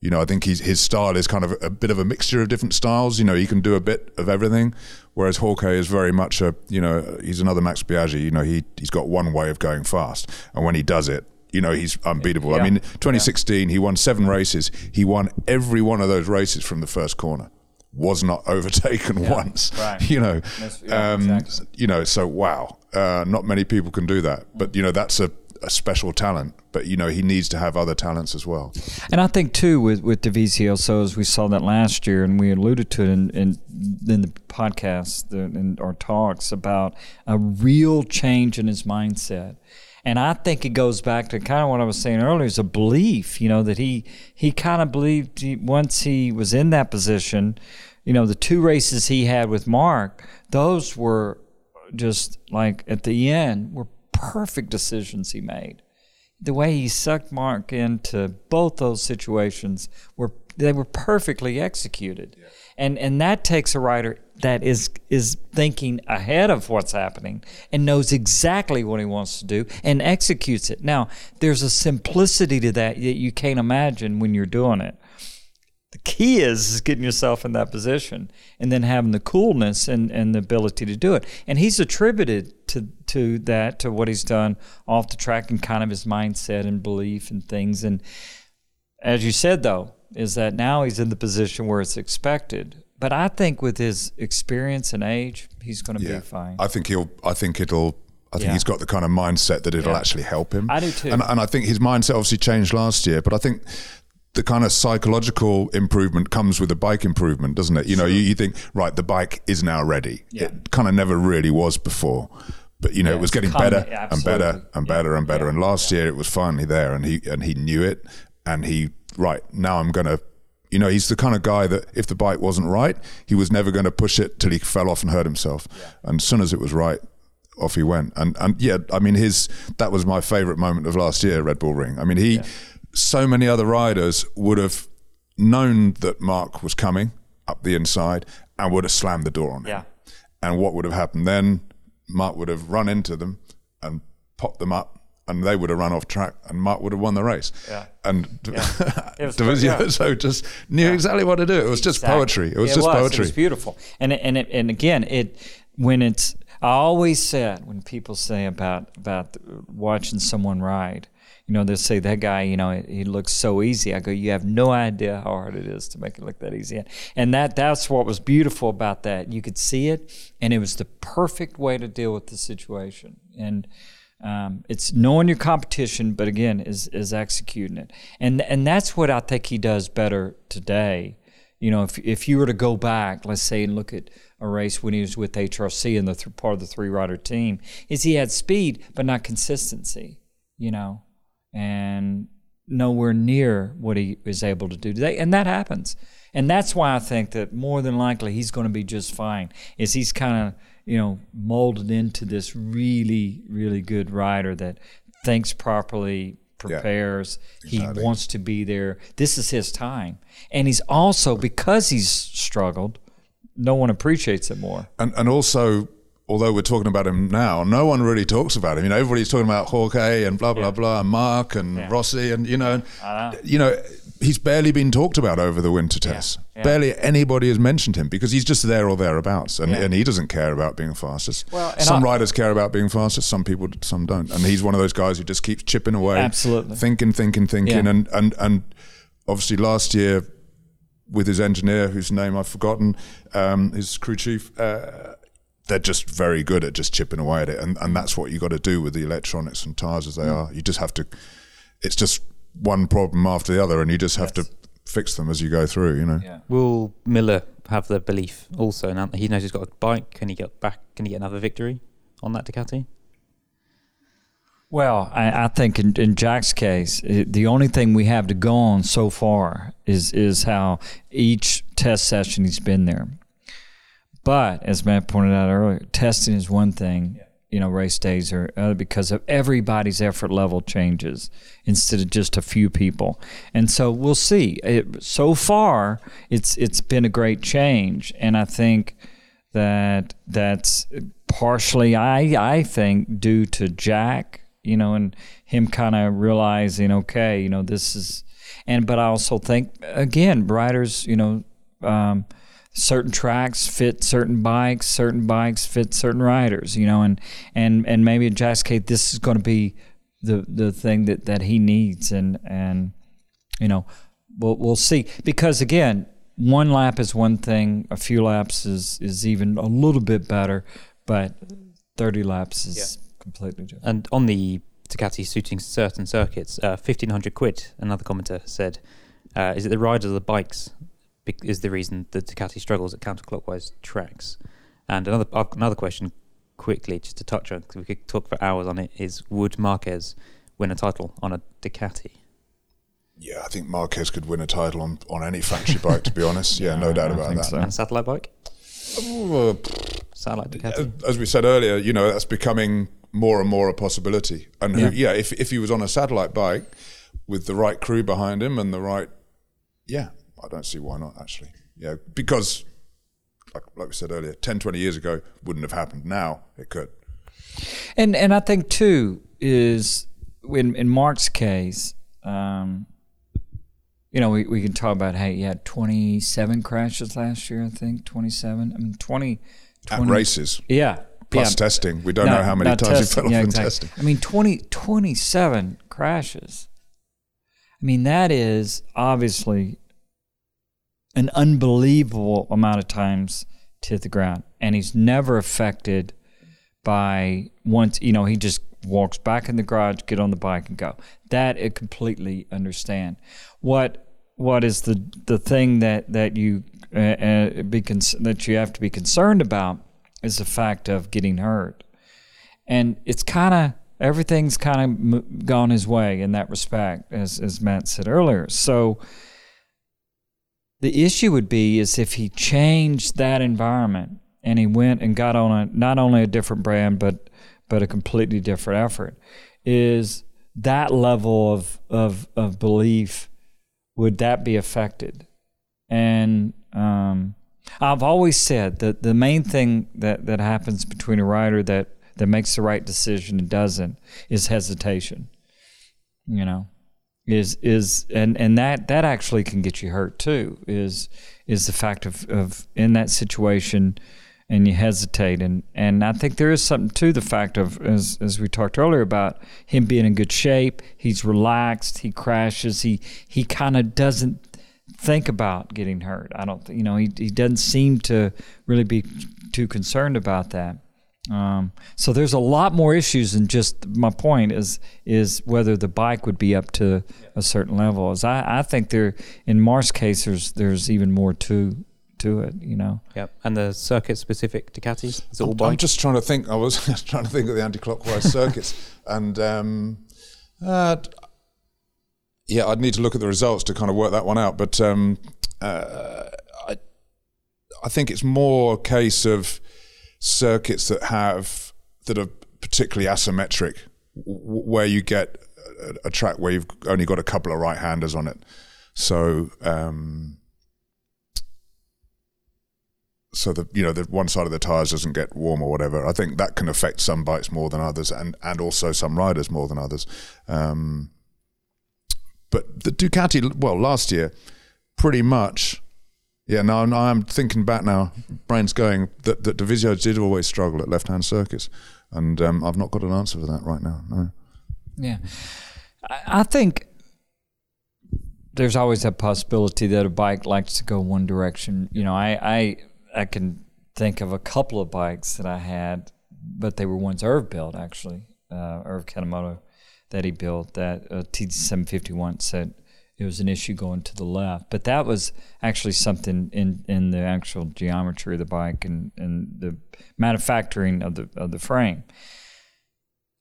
You know, I think he's, his style is kind of a bit of a mixture of different styles. You know, he can do a bit of everything, whereas Jorge is very much a, you know, he's another Max Biaggi. You know, he he's got one way of going fast, and when he does it, you know, he's unbeatable. Yeah. I mean, 2016, he won seven races. He won every one of those races from the first corner. Was not [LAUGHS] overtaken once. right. [LAUGHS] You know, yeah, um, exactly. you know. So wow, uh, not many people can do that. But you know, that's a, a special talent. But you know, he needs to have other talents as well. And I think too with with Dovizioso as we saw that last year, and we alluded to it in in, in the podcast the, in our talks about a real change in his mindset. And I think it goes back to kind of what I was saying earlier is a belief, you know, that he he kind of believed he, once he was in that position, you know, the two races he had with Marc, those were just like at the end were perfect decisions he made the way he sucked Marc into both those situations were they were perfectly executed. And and that takes a writer that is is thinking ahead of what's happening and knows exactly what he wants to do and executes it. Now, there's a simplicity to that that you can't imagine when you're doing it. The key is, is getting yourself in that position and then having the coolness and, and the ability to do it. And he's attributed to to that, to what he's done off the track and kind of his mindset and belief and things. And as you said though, is that now he's in the position where it's expected. But I think with his experience and age, he's going to be fine. I think he'll. I think it'll. I think Yeah. he's got the kind of mindset that it'll Yeah. actually help him. I do too. And, and I think his mindset obviously changed last year, but I think the kind of psychological improvement comes with the bike improvement, doesn't it? You know, you, you think right, the bike is now ready. Yeah. It kind of never really was before. But you know, Yeah, it was getting better and better and Yeah, better and better. yeah, And last year it was finally there, and he and he knew it, and he right now I'm gonna. You know, he's the kind of guy that if the bike wasn't right, he was never going to push it till he fell off and hurt himself. And as soon as it was right, off he went. And and yeah, I mean his that was my favorite moment of last year, Red Bull Ring. I mean he so many other riders would have known that Marc was coming up the inside and would have slammed the door on him. Yeah. And what would have happened then? Marc would have run into them and popped them up and they would have run off track, and Marc would have won the race. Yeah. And [LAUGHS] was Dovizioso perfect. just knew exactly what to do. It was just poetry. It was It just was. poetry. It was beautiful. And it, and it, and again, it when it's I always said when people say about about watching someone ride, you know, they'll say that guy, you know, he looks so easy. I go, you have no idea how hard it is to make it look that easy. And that that's what was beautiful about that. You could see it, and it was the perfect way to deal with the situation. And um, it's knowing your competition, but again, is is executing it, and and that's what I think he does better today. You know, if if you were to go back, let's say, and look at a race when he was with HRC and the th- part of the three rider team, is he had speed but not consistency. You know, and nowhere near what he is able to do today, and that happens. And that's why I think that more than likely he's going to be just fine. Is he's kind of you know molded into this really really good rider that thinks properly, prepares. He wants to be there. This is his time, and he's also because he's struggled. No one appreciates it more. and and also although we're talking about him now no one really talks about him you know everybody's talking about Jorge and blah blah blah and Marc and Rossi and you know and, you know he's barely been talked about over the winter tests yeah. barely anybody has mentioned him because he's just there or thereabouts and, Yeah. and he doesn't care about being fastest Well, some I- riders care about being fastest some people some don't and he's one of those guys who just keeps chipping away Absolutely. thinking thinking thinking Yeah. and and and obviously last year with his engineer, whose name I've forgotten, um, his crew chief, uh, they're just very good at just chipping away at it, and and that's what you got to do with the electronics and tires as they Mm. are. You just have to. It's just one problem after the other, and you just have to fix them as you go through. You know. Yeah. Will Miller have the belief also now that he knows he's got a bike? Can he get back? Can he get another victory on that Ducati? Well, I, I think in, in Jack's case, it, the only thing we have to go on so far is is how each test session he's been there. But as Mat pointed out earlier, testing is one thing. You know, race days are other because of everybody's effort level changes instead of just a few people, and so we'll see. It, so far, it's it's been a great change, and I think that that's partially I I think due to Jack, you know, and him kind of realizing, okay, you know, this is, and but I also think again, riders, you know, um, certain tracks fit certain bikes, certain bikes fit certain riders, you know, and and and maybe in Jack's case, this is going to be the the thing that that he needs, and and you know, we'll we'll see because again, one lap is one thing, a few laps is is even a little bit better, but thirty laps is completely different. And on the Ducati suiting certain circuits, uh, fifteen hundred quid. Another commenter said, uh, "Is it the riders or the bikes is the reason the Ducati struggles at counterclockwise tracks?" And another another question, quickly, just to touch on because we could talk for hours on it. Is would Marquez win a title on a Ducati? Yeah, I think Marquez could win a title on, on any factory bike. To be honest, yeah, no doubt I about that. so. And satellite bike, Well, uh, satellite Ducati. Uh, as we said earlier, you know, that's becoming more and more a possibility. And who, yeah, if if he was on a satellite bike with the right crew behind him and the right, yeah, I don't see why not. Actually, yeah, because like like we said earlier, 10, 20 years ago wouldn't have happened. Now it could. And and I think too is in in Marc's case, um, you know, we, we can talk about hey, he had twenty seven crashes last year. I think twenty seven. I mean 20, At races Yeah. plus yeah. testing, we don't No, know how many times testing, he fell off yeah, in exactly. testing. I mean, 20, 27 crashes. I mean, that is obviously an unbelievable amount of times to the ground. And he's never affected by once, you know, he just walks back in the garage, get on the bike and go. That I completely understand. What what is the the thing that that you uh, uh, be that you have to be concerned about is the fact of getting hurt and it's kind of everything's kind of gone his way in that respect, as as Mat said earlier. So the issue would be is if he changed that environment and he went and got on a not only a different brand but but a completely different effort. Is that level of of of belief would that be affected? And um, I've always said that the main thing that, that happens between a writer that, that makes the right decision and doesn't is hesitation. You know, is is and and that that actually can get you hurt too. Is is the fact of of in that situation and you hesitate and and I think there is something to the fact of as as we talked earlier about him being in good shape. He's relaxed. He crashes. He he kind of doesn't think about getting hurt. I don't, you know, he he doesn't seem to really be too concerned about that. Um, so there's a lot more issues than just my point is is whether the bike would be up to a certain level. As I, I think there in Marc's case there's there's even more to to it. You know. Yep. And the circuit specific Ducati is it all I'm bike? just trying to think. I was [LAUGHS] trying to think of the anti-clockwise circuits, [LAUGHS] and um, uh, yeah, I'd need to look at the results to kind of work that one out. But um, uh, I, I think it's more a case of circuits that have that are particularly asymmetric, where you get a, a track where you've only got a couple of right-handers on it. So. Um, so the you know the one side of the tires doesn't get warm or whatever. I think that can affect some bikes more than others, and and also some riders more than others. Um, but the Ducati, well, last year, pretty much. Yeah, now, now I'm thinking back now. Brain's going that that Dovizioso did always struggle at left-hand circuits, and um, I've not got an answer for that right now. No. Yeah, I, think there's always that possibility that a bike likes to go one direction. You know, I I I can think of a couple of bikes that I had, but they were ones Erv built actually. Uh, Erv Kanemoto that he built that uh, T751 said it was an issue going to the left, but that was actually something in, in the actual geometry of the bike and, and the manufacturing of the of the frame.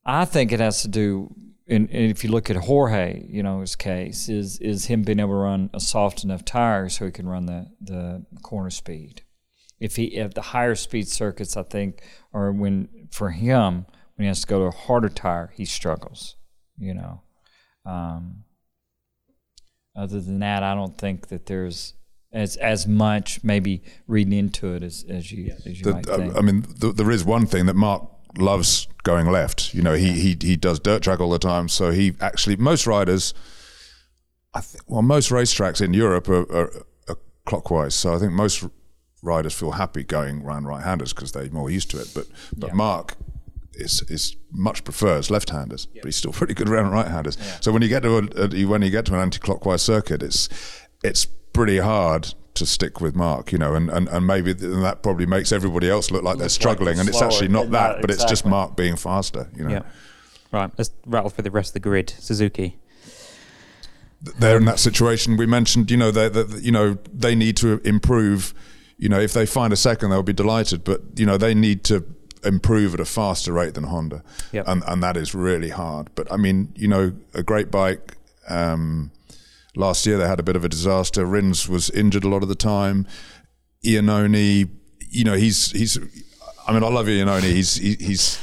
I think it has to do. And if you look at Jorge, you know his case is is him being able to run a soft enough tire so he can run the the corner speed if he if the higher speed circuits I think or when for him when he has to go to a harder tire he struggles you know um, other than that I don't think that there's as as much maybe reading into it as, as you as you The- might uh, think I mean, th- there is one thing that Marc loves going left. You know, he he he does dirt track all the time, so he actually most riders. I think, well, most racetracks in Europe are, are, are clockwise, so I think most riders feel happy going round right-handers because they're more used to it. But but Marc is is much prefers left-handers, but he's still [LAUGHS] pretty good around right-handers. So when you get to a, a, when you get to an anti-clockwise circuit, it's it's pretty hard to stick with Marc, you know, and, and, and maybe th- that probably makes everybody else look like they're struggling, and it's actually not Yeah, that, but it's just. Marc being faster, you know. yeah. Right. Let's rattle through the rest of the grid. Suzuki. they're in that situation we mentioned you know they they- you know they need to improve you know if they find a second they'll be delighted but you know they need to improve at a faster rate than Honda Yep. and and that is really hard but I mean you know a great bike um, last year they had a bit of a disaster Rins was injured a lot of the time Iannone you know he's he's I mean, I love Iannone. He's he, he's.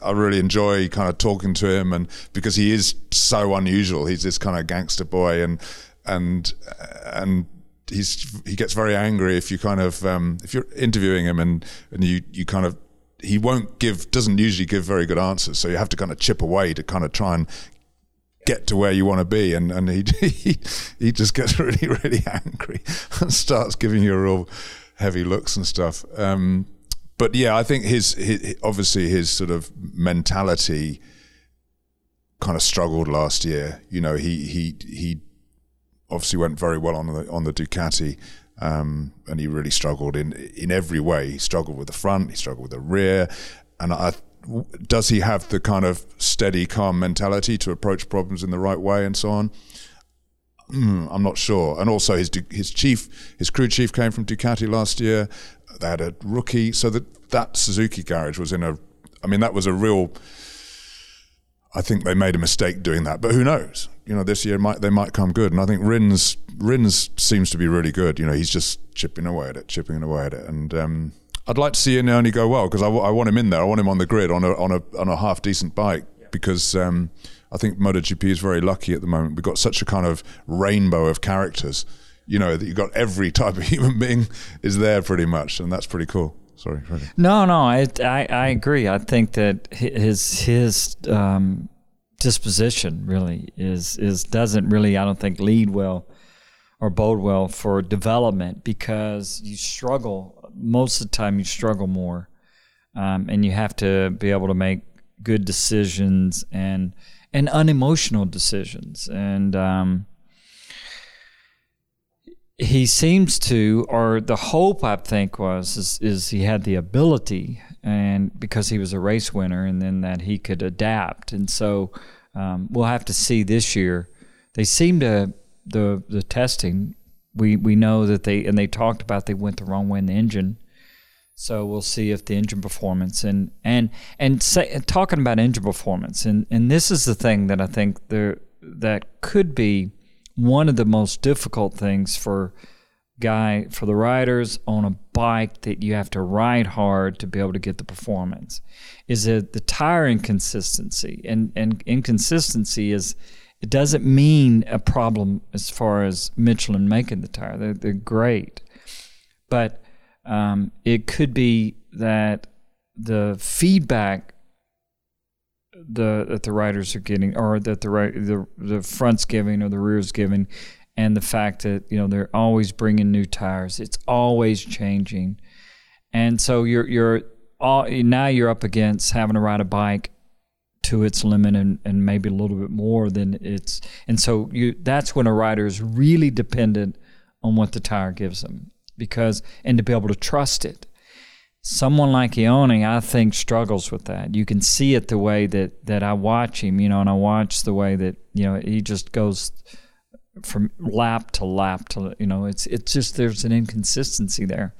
I really enjoy kind of talking to him, and because he is so unusual, he's this kind of gangster boy, and and and he's he gets very angry if you kind of um, if you're interviewing him and and you you kind of he won't give doesn't usually give very good answers, so you have to kind of chip away to kind of try and get to where you want to be. And and he [LAUGHS] he, he just gets [LAUGHS] really really angry [LAUGHS] and starts giving you real heavy looks and stuff. Um but yeah i think his, his obviously his sort of mentality kind of struggled last year. You know he he he obviously went very well on the on the ducati um, and he really struggled in in every way. He struggled with the front, he struggled with the rear, and I, does he have the kind of steady, calm mentality to approach problems in the right way and so on? Mm, I'm not sure. And also, his his chief, his crew chief, came from Ducati last year. They had a rookie, so that that Suzuki garage was in a. I mean, that was a real. I think they made a mistake doing that, but who knows? You know, this year might they might come good, and I think Rins Rins seems to be really good. You know, he's just chipping away at it, chipping away at it, and um, I'd like to see Iannone go well because I, w- I want him in there. I want him on the grid on a on a on a half decent bike because um, I think MotoGP is very lucky at the moment. We've got such a kind of rainbow of characters. You know that you've got every type of [LAUGHS] human being is there pretty much, and that's pretty cool. Sorry, No, no, I, I, I agree. I think that his his um, disposition really is is doesn't really I don't think lead well or bode well for development because you struggle most of the time. You struggle more, um, and you have to be able to make good decisions and and unemotional decisions and. Um, he seems to, or the hope I think was, is, is he had the ability, and because he was a race winner, and then that he could adapt. And so um, we'll have to see this year. They seem to the the testing. We we know that they and they talked about they went the wrong way in the engine. So we'll see if the engine performance and and and say, talking about engine performance and and this is the thing that I think there that could be one of the most difficult things for guy for the riders on a bike that you have to ride hard to be able to get the performance is that the tire inconsistency. And and inconsistency is it doesn't mean a problem as far as Michelin making the tire. They're, they're great. But um, it could be that the feedback the that the riders are getting, or that the right the the front's giving, or the rear's giving, and the fact that you know they're always bringing new tires. It's always changing, and so you're you're all now you're up against having to ride a bike to its limit and, and maybe a little bit more than it's and so you that's when a rider is really dependent on what the tire gives them because and to be able to trust it someone like Iannone, I think, struggles with that. You can see it the way that, that I watch him, you know, and I watch the way that, you know, he just goes from lap to lap to, you know, it's, it's just, there's an inconsistency there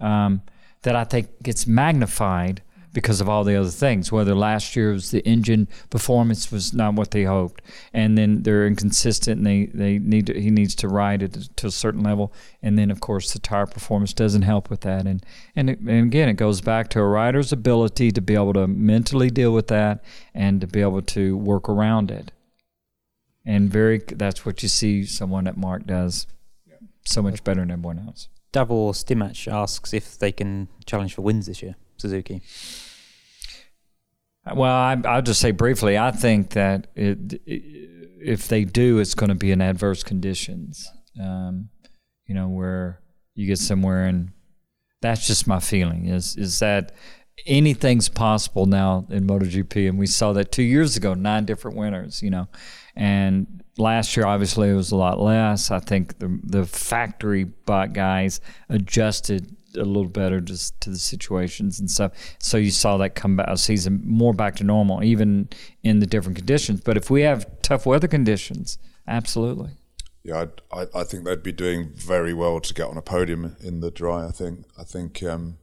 um, that I think gets magnified because of all the other things. Whether last year was the engine performance was not what they hoped, and then they're inconsistent, and they they need to, he needs to ride it to a certain level, and then of course the tire performance doesn't help with that, and and it, and again it goes back to a rider's ability to be able to mentally deal with that and to be able to work around it, and very that's what you see someone that Marc does so much better than everyone else. Davor Stimach asks if they can challenge for wins this year, Suzuki. Well, I, I'll just say briefly. I think that it, if they do, it's going to be in adverse conditions. Um, you know, where you get somewhere, and that's just my feeling. Is is that anything's possible now in MotoGP, and we saw that two years ago, nine different winners. You know, and last year obviously it was a lot less. I think the the factory bot guys adjusted a little better just to the situations and stuff. So you saw that come back a season more back to normal, even in the different conditions. But if we have tough weather conditions, absolutely. Yeah, I, I, think they'd be doing very well to get on a podium in the dry. I think. I think, um,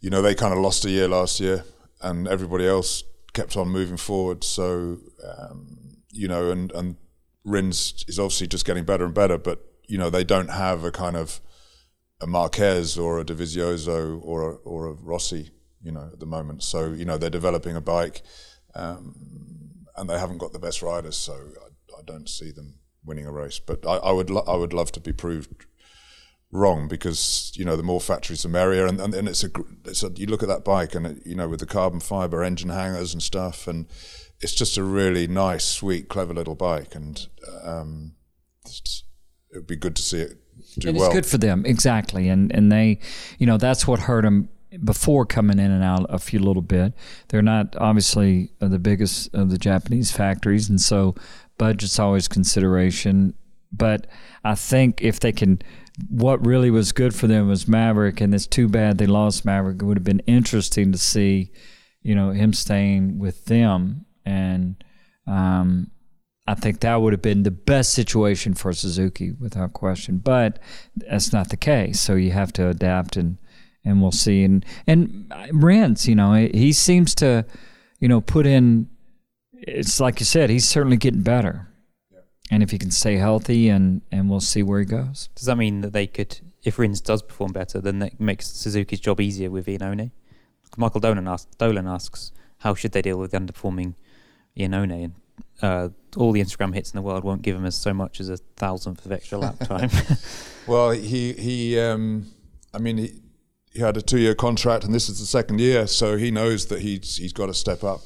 you know, they kind of lost a year last year, and everybody else kept on moving forward. So, um, you know, and and Rins is obviously just getting better and better, but you know, they don't have a kind of a Marquez or a Dovizioso or a, or a Rossi, you know, at the moment. So you know they're developing a bike, um, and they haven't got the best riders. So I, I don't see them winning a race. But I, I would lo- I would love to be proved wrong because you know the more factories the merrier, and, and, and it's a it's a you look at that bike and it, you know with the carbon fiber engine hangers and stuff, and it's just a really nice, sweet, clever little bike, and um, it would be good to see it do and well. it's good for them exactly. And and they you know that's what hurt them before coming in and out a few little bit. They're not obviously uh, the biggest of the japanese factories and so budget's always consideration. But i think if they can what really was good for them was maverick and it's too bad they lost maverick. It would have been interesting to see you know him staying with them. And um I think that would have been the best situation for Suzuki without question. But that's not the case. So you have to adapt and and we'll see. And and Rins, you know, he seems to, you know, put in. It's like you said, he's certainly getting better. And if he can stay healthy, and and we'll see where he goes. Does that mean that they could, if Rins does perform better, then that makes Suzuki's job easier with Iannone? Michael Dolan asks, Dolan asks, how should they deal with the underperforming Iannone? And uh, all the Instagram hits in the world won't give him as so much as a thousandth of extra lap [LAUGHS] time. [LAUGHS] Well, he he. Um, I mean, he, he had a two-year contract, and this is the second year, so he knows that he's he's got to step up.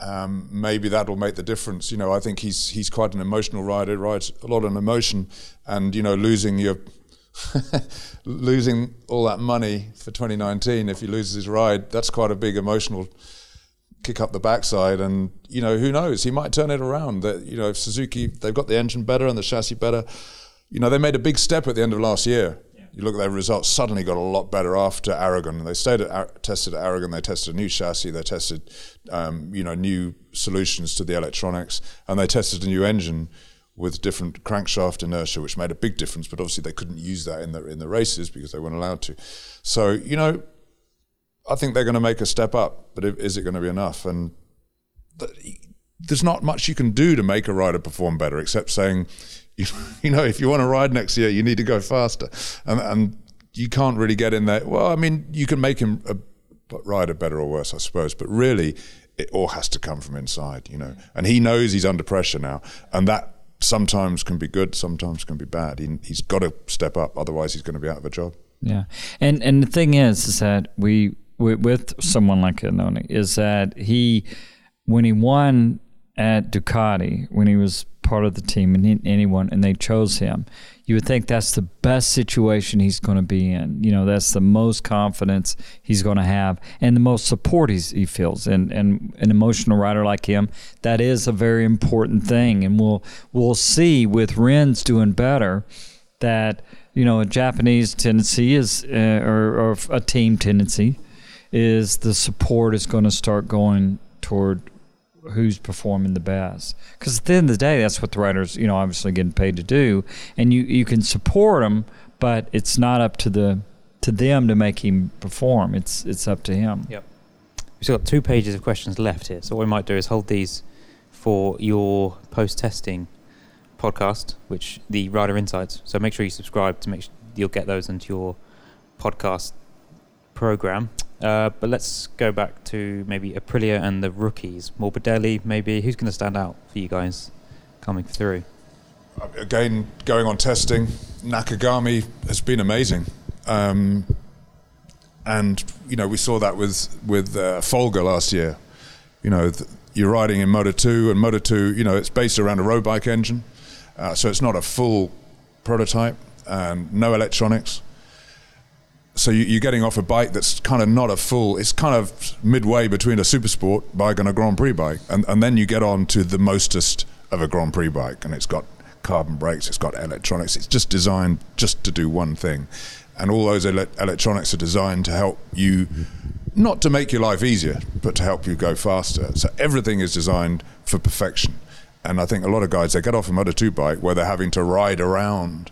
Um, maybe that'll make the difference. You know, I think he's he's quite an emotional rider, rides a lot of emotion, and you know, losing your [LAUGHS] losing all that money for 2019, if he loses his ride, that's quite a big emotional kick up the backside. And you know, who knows? He might turn it around. That you know, if Suzuki they've got the engine better and the chassis better. You know, they made a big step at the end of last year. You look at their results; suddenly got a lot better after Aragon. They stayed at tested at Aragon. They tested a new chassis. They tested, um, you know, new solutions to the electronics, and they tested a new engine with different crankshaft inertia, which made a big difference. But obviously, they couldn't use that in the in the races because they weren't allowed to. So you know, I think they're going to make a step up, but is it going to be enough? And there's not much you can do to make a rider perform better, except saying, [LAUGHS] you, you know, if you want to ride next year, you need to go faster, and and you can't really get in there. Well, I mean, you can make him a rider better or worse, I suppose, but really, it all has to come from inside, you know. And he knows he's under pressure now, and that sometimes can be good, sometimes can be bad. He, he's got to step up, otherwise he's going to be out of a job. Yeah, and and the thing is, is that we, we with someone like Iannone is that he, when he won at Ducati, when he was part of the team and anyone, and they chose him, you would think that's the best situation he's going to be in. You know, that's the most confidence he's going to have and the most support he's, he feels. And, and an emotional rider like him, that is a very important thing. And we'll, we'll see with Rins doing better that, you know, a Japanese tendency is, uh, or, or a team tendency, is the support is going to start going toward who's performing the best. Because at the end of the day, that's what the writers, you know, obviously getting paid to do, and you you can support them, but it's not up to the to them to make him perform. It's it's up to him. Yep. We've still got two pages of questions left here, so what we might do is hold these for your post testing podcast, which the Rider Insights. So make sure you subscribe to make sure you'll get those into your podcast program. Uh, but let's go back to maybe Aprilia and the rookies. Morbidelli, maybe. Who's going to stand out for you guys coming through? Again, going on testing, Nakagami has been amazing. Um, and, you know, we saw that with, with uh, Folger last year. You know, th- you're riding in Moto 2, and Moto 2, you know, it's based around a road bike engine. Uh, so it's not a full prototype and no electronics so you, are getting off a bike that's kind of not a full it's kind of midway between a super sport bike and a grand prix bike. And, and then you get on to the mostest of a grand prix bike and it's got carbon brakes it's got electronics it's just designed just to do one thing. And all those ele- electronics are designed to help you not to make your life easier but to help you go faster. So everything is designed for perfection. And i think a lot of guys they get off a moto 2 bike where they're having to ride around.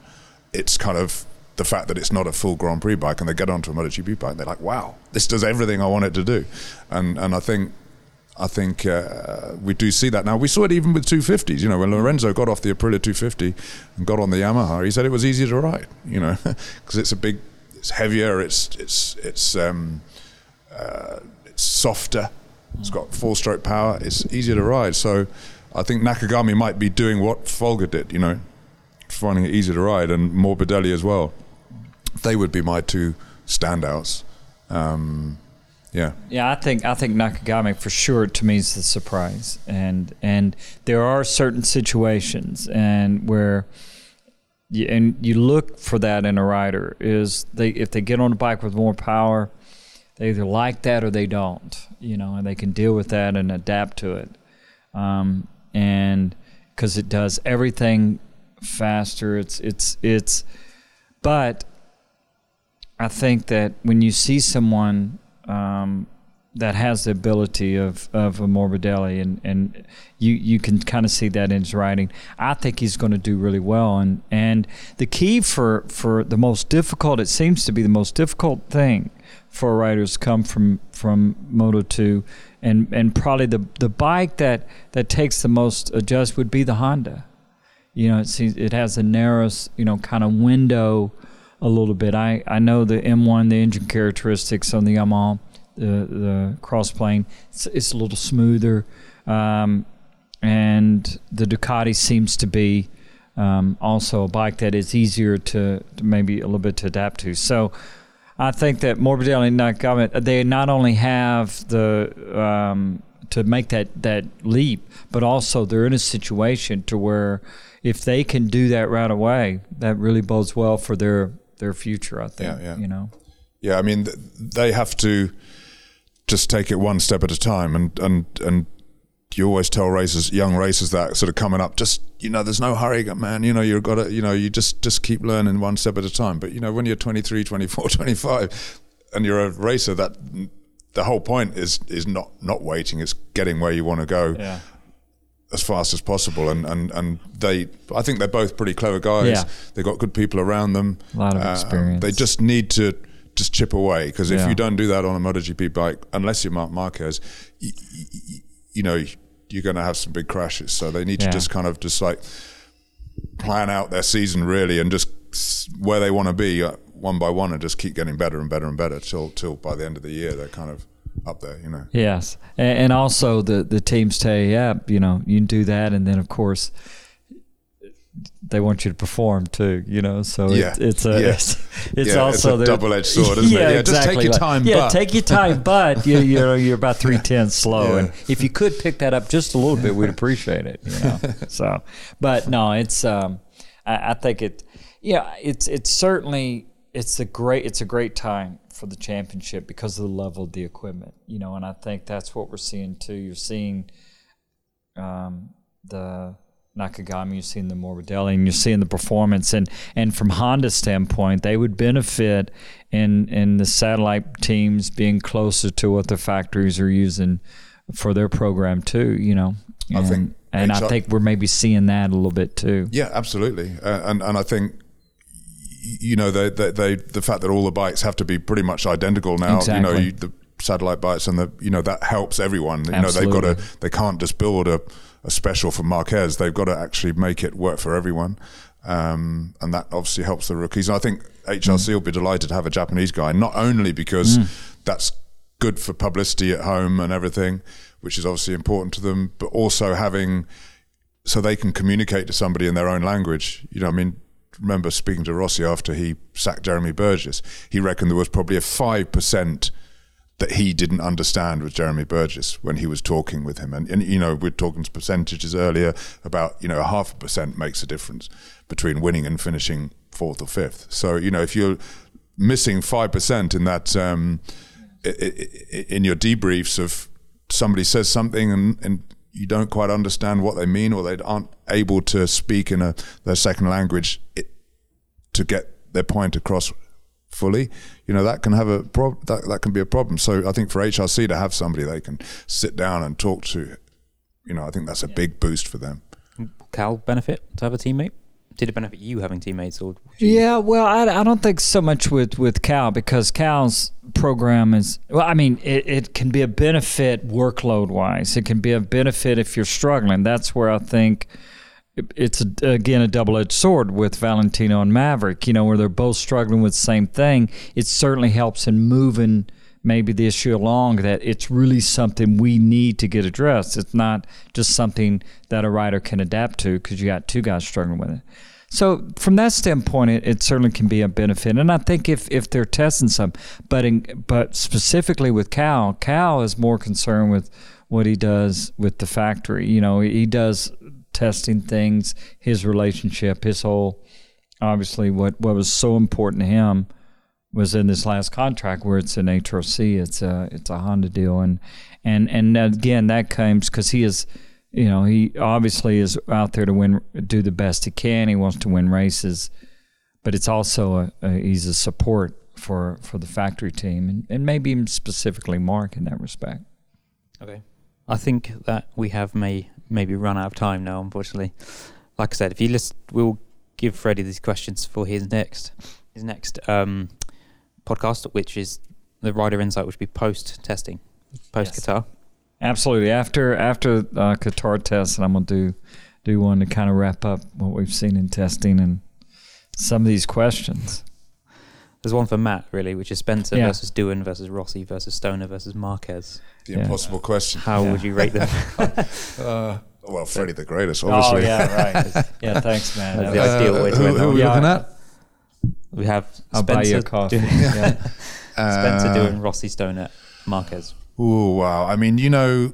It's kind of the fact that it's not a full Grand Prix bike and they get onto a MotoGP bike, and they're like, wow, this does everything I want it to do. And and I think I think uh, we do see that now. We saw it even with 250s. You know, when Lorenzo got off the Aprilia 250 and got on the Yamaha, he said it was easier to ride. You know, [LAUGHS] because it's a big, it's heavier, it's it's it's um, uh, it's softer, it's got four-stroke power, it's easier to ride. So I think Nakagami might be doing what Folger did. You know, finding it easier to ride, and Morbidelli as well they would be my two standouts. Um, yeah. Yeah, I think I think Nakagami for sure to me is the surprise, and and there are certain situations and where. You, and you look for that in a rider is they if they get on a bike with more power, they either like that or they don't, you know, and they can deal with that and adapt to it, um, and because it does everything faster. It's it's it's, but I think that when you see someone um, that has the ability of, of a Morbidelli and, and you, you can kind of see that in his writing. I think he's going to do really well. And, and the key for, for the most difficult, it seems to be the most difficult thing for riders come from, from Moto 2 and, and probably the, the bike that, that takes the most adjust would be the Honda. You know, it seems it has the narrowest, you know, kind of window – a little bit. I, I know the M1, the engine characteristics on the Yamaha, the the crossplane, it's, it's a little smoother, um, and the Ducati seems to be um, also a bike that is easier to, to, maybe a little bit to adapt to. So I think that Morbidelli and Nakagami, they not only have the um, to make that that leap, but also they're in a situation to where if they can do that right away, that really bodes well for their their future. I think. Yeah, yeah. You know. Yeah, I mean, th- they have to just take it one step at a time, and and and you always tell racers, young racers, that sort of coming up, just you know, there's no hurry, man. You know, you've got to, you know, you just just keep learning one step at a time. But you know, when you're 23, 24, [LAUGHS] 25, and you're a racer, that the whole point is is not not waiting; it's getting where you want to go. Yeah. As fast as possible, and, and, and they, I think they're both pretty clever guys. Yeah. They've got good people around them. A lot of Uh, experience. They just need to just chip away because if Yeah. you don't do that on a MotoGP bike, unless you're Marc Marquez, you, you know you're going to have some big crashes. So they need Yeah. to just kind of just like plan out their season really and just where they want to be uh, one by one and just keep getting better and better and better till till by the end of the year they're kind of up there. You know. Yes, and, and also the the teams tell you, yeah, you know, you can do that, and then of course they want you to perform too. You know, so Yeah. it's it's a Yeah. it's, it's Yeah, also it's a double-edged sword, isn't it? [LAUGHS] yeah, Yeah, just take exactly. your Like, time, Yeah, but- take your time, [LAUGHS] but you you know you're about three tenths slow, Yeah. and if you could pick that up just a little bit, we'd [LAUGHS] appreciate it. You know, so but no, it's um, I, I think it, yeah, it's it's certainly it's a great it's a great time for the championship because of the level of the equipment, you know, and I think that's what we're seeing too. You're seeing um, the Nakagami, you're seeing the Morbidelli, and you're seeing the performance. And, and from Honda's standpoint, they would benefit in in the satellite teams being closer to what the factories are using for their program too. You know, I and, think and I think we're maybe seeing that a little bit too. Yeah, absolutely, uh, and and I think you know they, they they the fact that all the bikes have to be pretty much identical now. You know, you, the satellite bikes and the you know that helps everyone. You know, they've got to they can't just build a, a special for Marquez. They've got to actually make it work for everyone. Um, and that obviously helps the rookies. And I think HRC will be delighted to have a Japanese guy, not only because that's good for publicity at home and everything, which is obviously important to them, but also having so they can communicate to somebody in their own language. You know, I mean, remember speaking to Rossi after he sacked Jeremy Burgess, he reckoned there was probably a five percent that he didn't understand with Jeremy Burgess when he was talking with him. And, and you know, we're talking percentages earlier about, you know, a half a percent makes a difference between winning and finishing fourth or fifth. So, you know, if you're missing 5% in that, um, in your debriefs of somebody says something and, and you don't quite understand what they mean or they aren't able to speak in a, their second language it, to get their point across fully, you know that can have a prob- that that can be a problem. So I think for HRC to have somebody they can sit down and talk to, you know, I think that's a big boost for them. Cal benefit to have a teammate? Did it benefit you having teammates, or Yeah, well, I, I don't think so much with, with Cal because Cal's program is, well, I mean, it, it can be a benefit workload wise. It can be a benefit if you're struggling. That's where I think it's, a, again, a double edged sword with Valentino and Maverick, you know, where they're both struggling with the same thing. It certainly helps in moving maybe the issue along that it's really something we need to get addressed. It's not just something that a rider can adapt to because you got two guys struggling with it. So from that standpoint, it, it certainly can be a benefit, and I think if, if they're testing some, but in, but specifically with Cal, Cal is more concerned with what he does with the factory. You know, he does testing things, his relationship, his whole obviously what what was so important to him was in this last contract where it's an HRC, it's a it's a Honda deal, and and and again that comes because he is, you know, he obviously is out there to win, do the best he can. He wants to win races, but it's also a, a he's a support for for the factory team and, and maybe specifically Marc in that respect. Okay. I think that we have may maybe run out of time now, unfortunately. Like I said, if you list, we'll give Freddie these questions for his next his next um, podcast, which is the Rider Insight, which would be post testing, post Qatar. Absolutely. After after uh, Qatar test, and I'm gonna do do one to kind of wrap up what we've seen in testing and some of these questions. There's one for Mat, really, which is Spencer Yeah. versus Doohan versus Rossi versus Stoner versus Marquez. The Yeah. impossible question. How Yeah. would you rate them? [LAUGHS] Uh, well, Freddie the greatest, obviously. Oh yeah, right. [LAUGHS] Yeah, thanks, man. That's the was- ideal way to who, end who are we Yeah. looking at? We have I'll buy you a Spencer coffee. doing, Yeah. [LAUGHS] Spencer Uh, Doohan Rossi Stoner at Marquez. Oh wow! I mean, you know,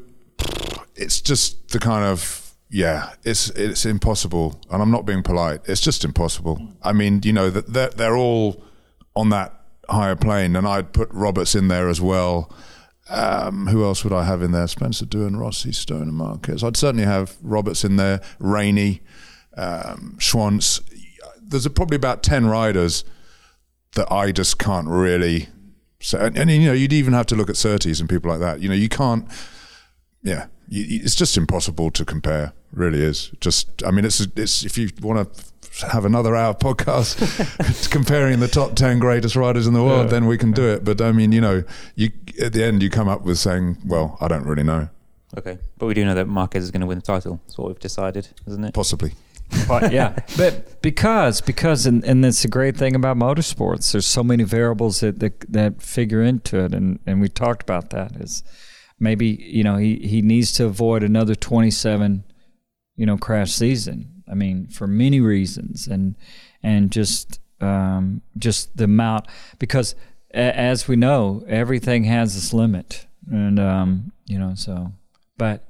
it's just the kind of yeah, it's it's impossible, and I'm not being polite. It's just impossible. I mean, you know that they're, they're all on that higher plane, and I'd put Roberts in there as well. Um, who else would I have in there? Spencer Doohan, Rossi, Stoner, and Marquez. I'd certainly have Roberts in there. Rainey, um, Schwantz. There's probably about ten riders that I just can't really. So, and, and you know, you'd even have to look at Surtees and people like that. You know, you can't. Yeah, you, it's just impossible to compare. Really is. Just, I mean, it's it's if you want to have another hour [LAUGHS] podcast [LAUGHS] comparing the top ten greatest riders in the world, then we can do it. But I mean, you know, you at the end you come up with saying, well, I don't really know. Okay, but we do know that Marquez is going to win the title. That's what we've decided, isn't it? Possibly. But yeah, [LAUGHS] but because because and, and that's the great thing about motorsports. There's so many variables that that, that figure into it, and and we talked about that. Is maybe you know he he needs to avoid another 27, you know, crash season. I mean, for many reasons, and and just um, just the amount because a, as we know, everything has its limit, and um, you know, so but.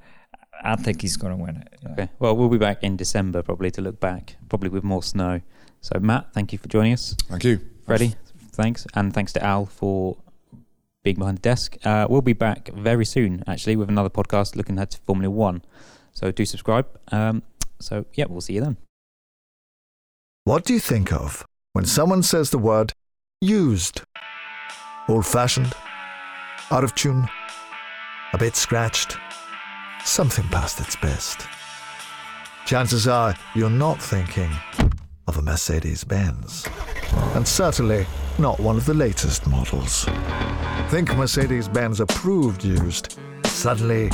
I think he's going to win it. yeah. Okay. Well, we'll be back in December probably to look back, probably with more snow. So, Mat, thank you for joining us. Thank you. Freddie, thanks. And thanks to Al for being behind the desk. Uh, we'll be back very soon, actually, with another podcast looking at Formula One. So, do subscribe. Um, so, yeah, we'll see you then. What do you think of when someone says the word used? Old fashioned? Out of tune? A bit scratched? Something past its best. Chances are you're not thinking of a Mercedes Benz. And certainly not one of the latest models. Think Mercedes Benz approved used. Suddenly,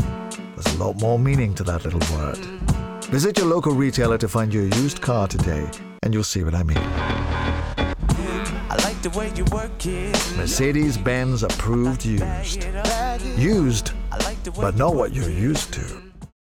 there's a lot more meaning to that little word. Visit your local retailer to find your used car today, and you'll see what I mean. I like the way you work it. Mercedes Benz approved used. Bag it up. Used, I like the way but not what you're used to.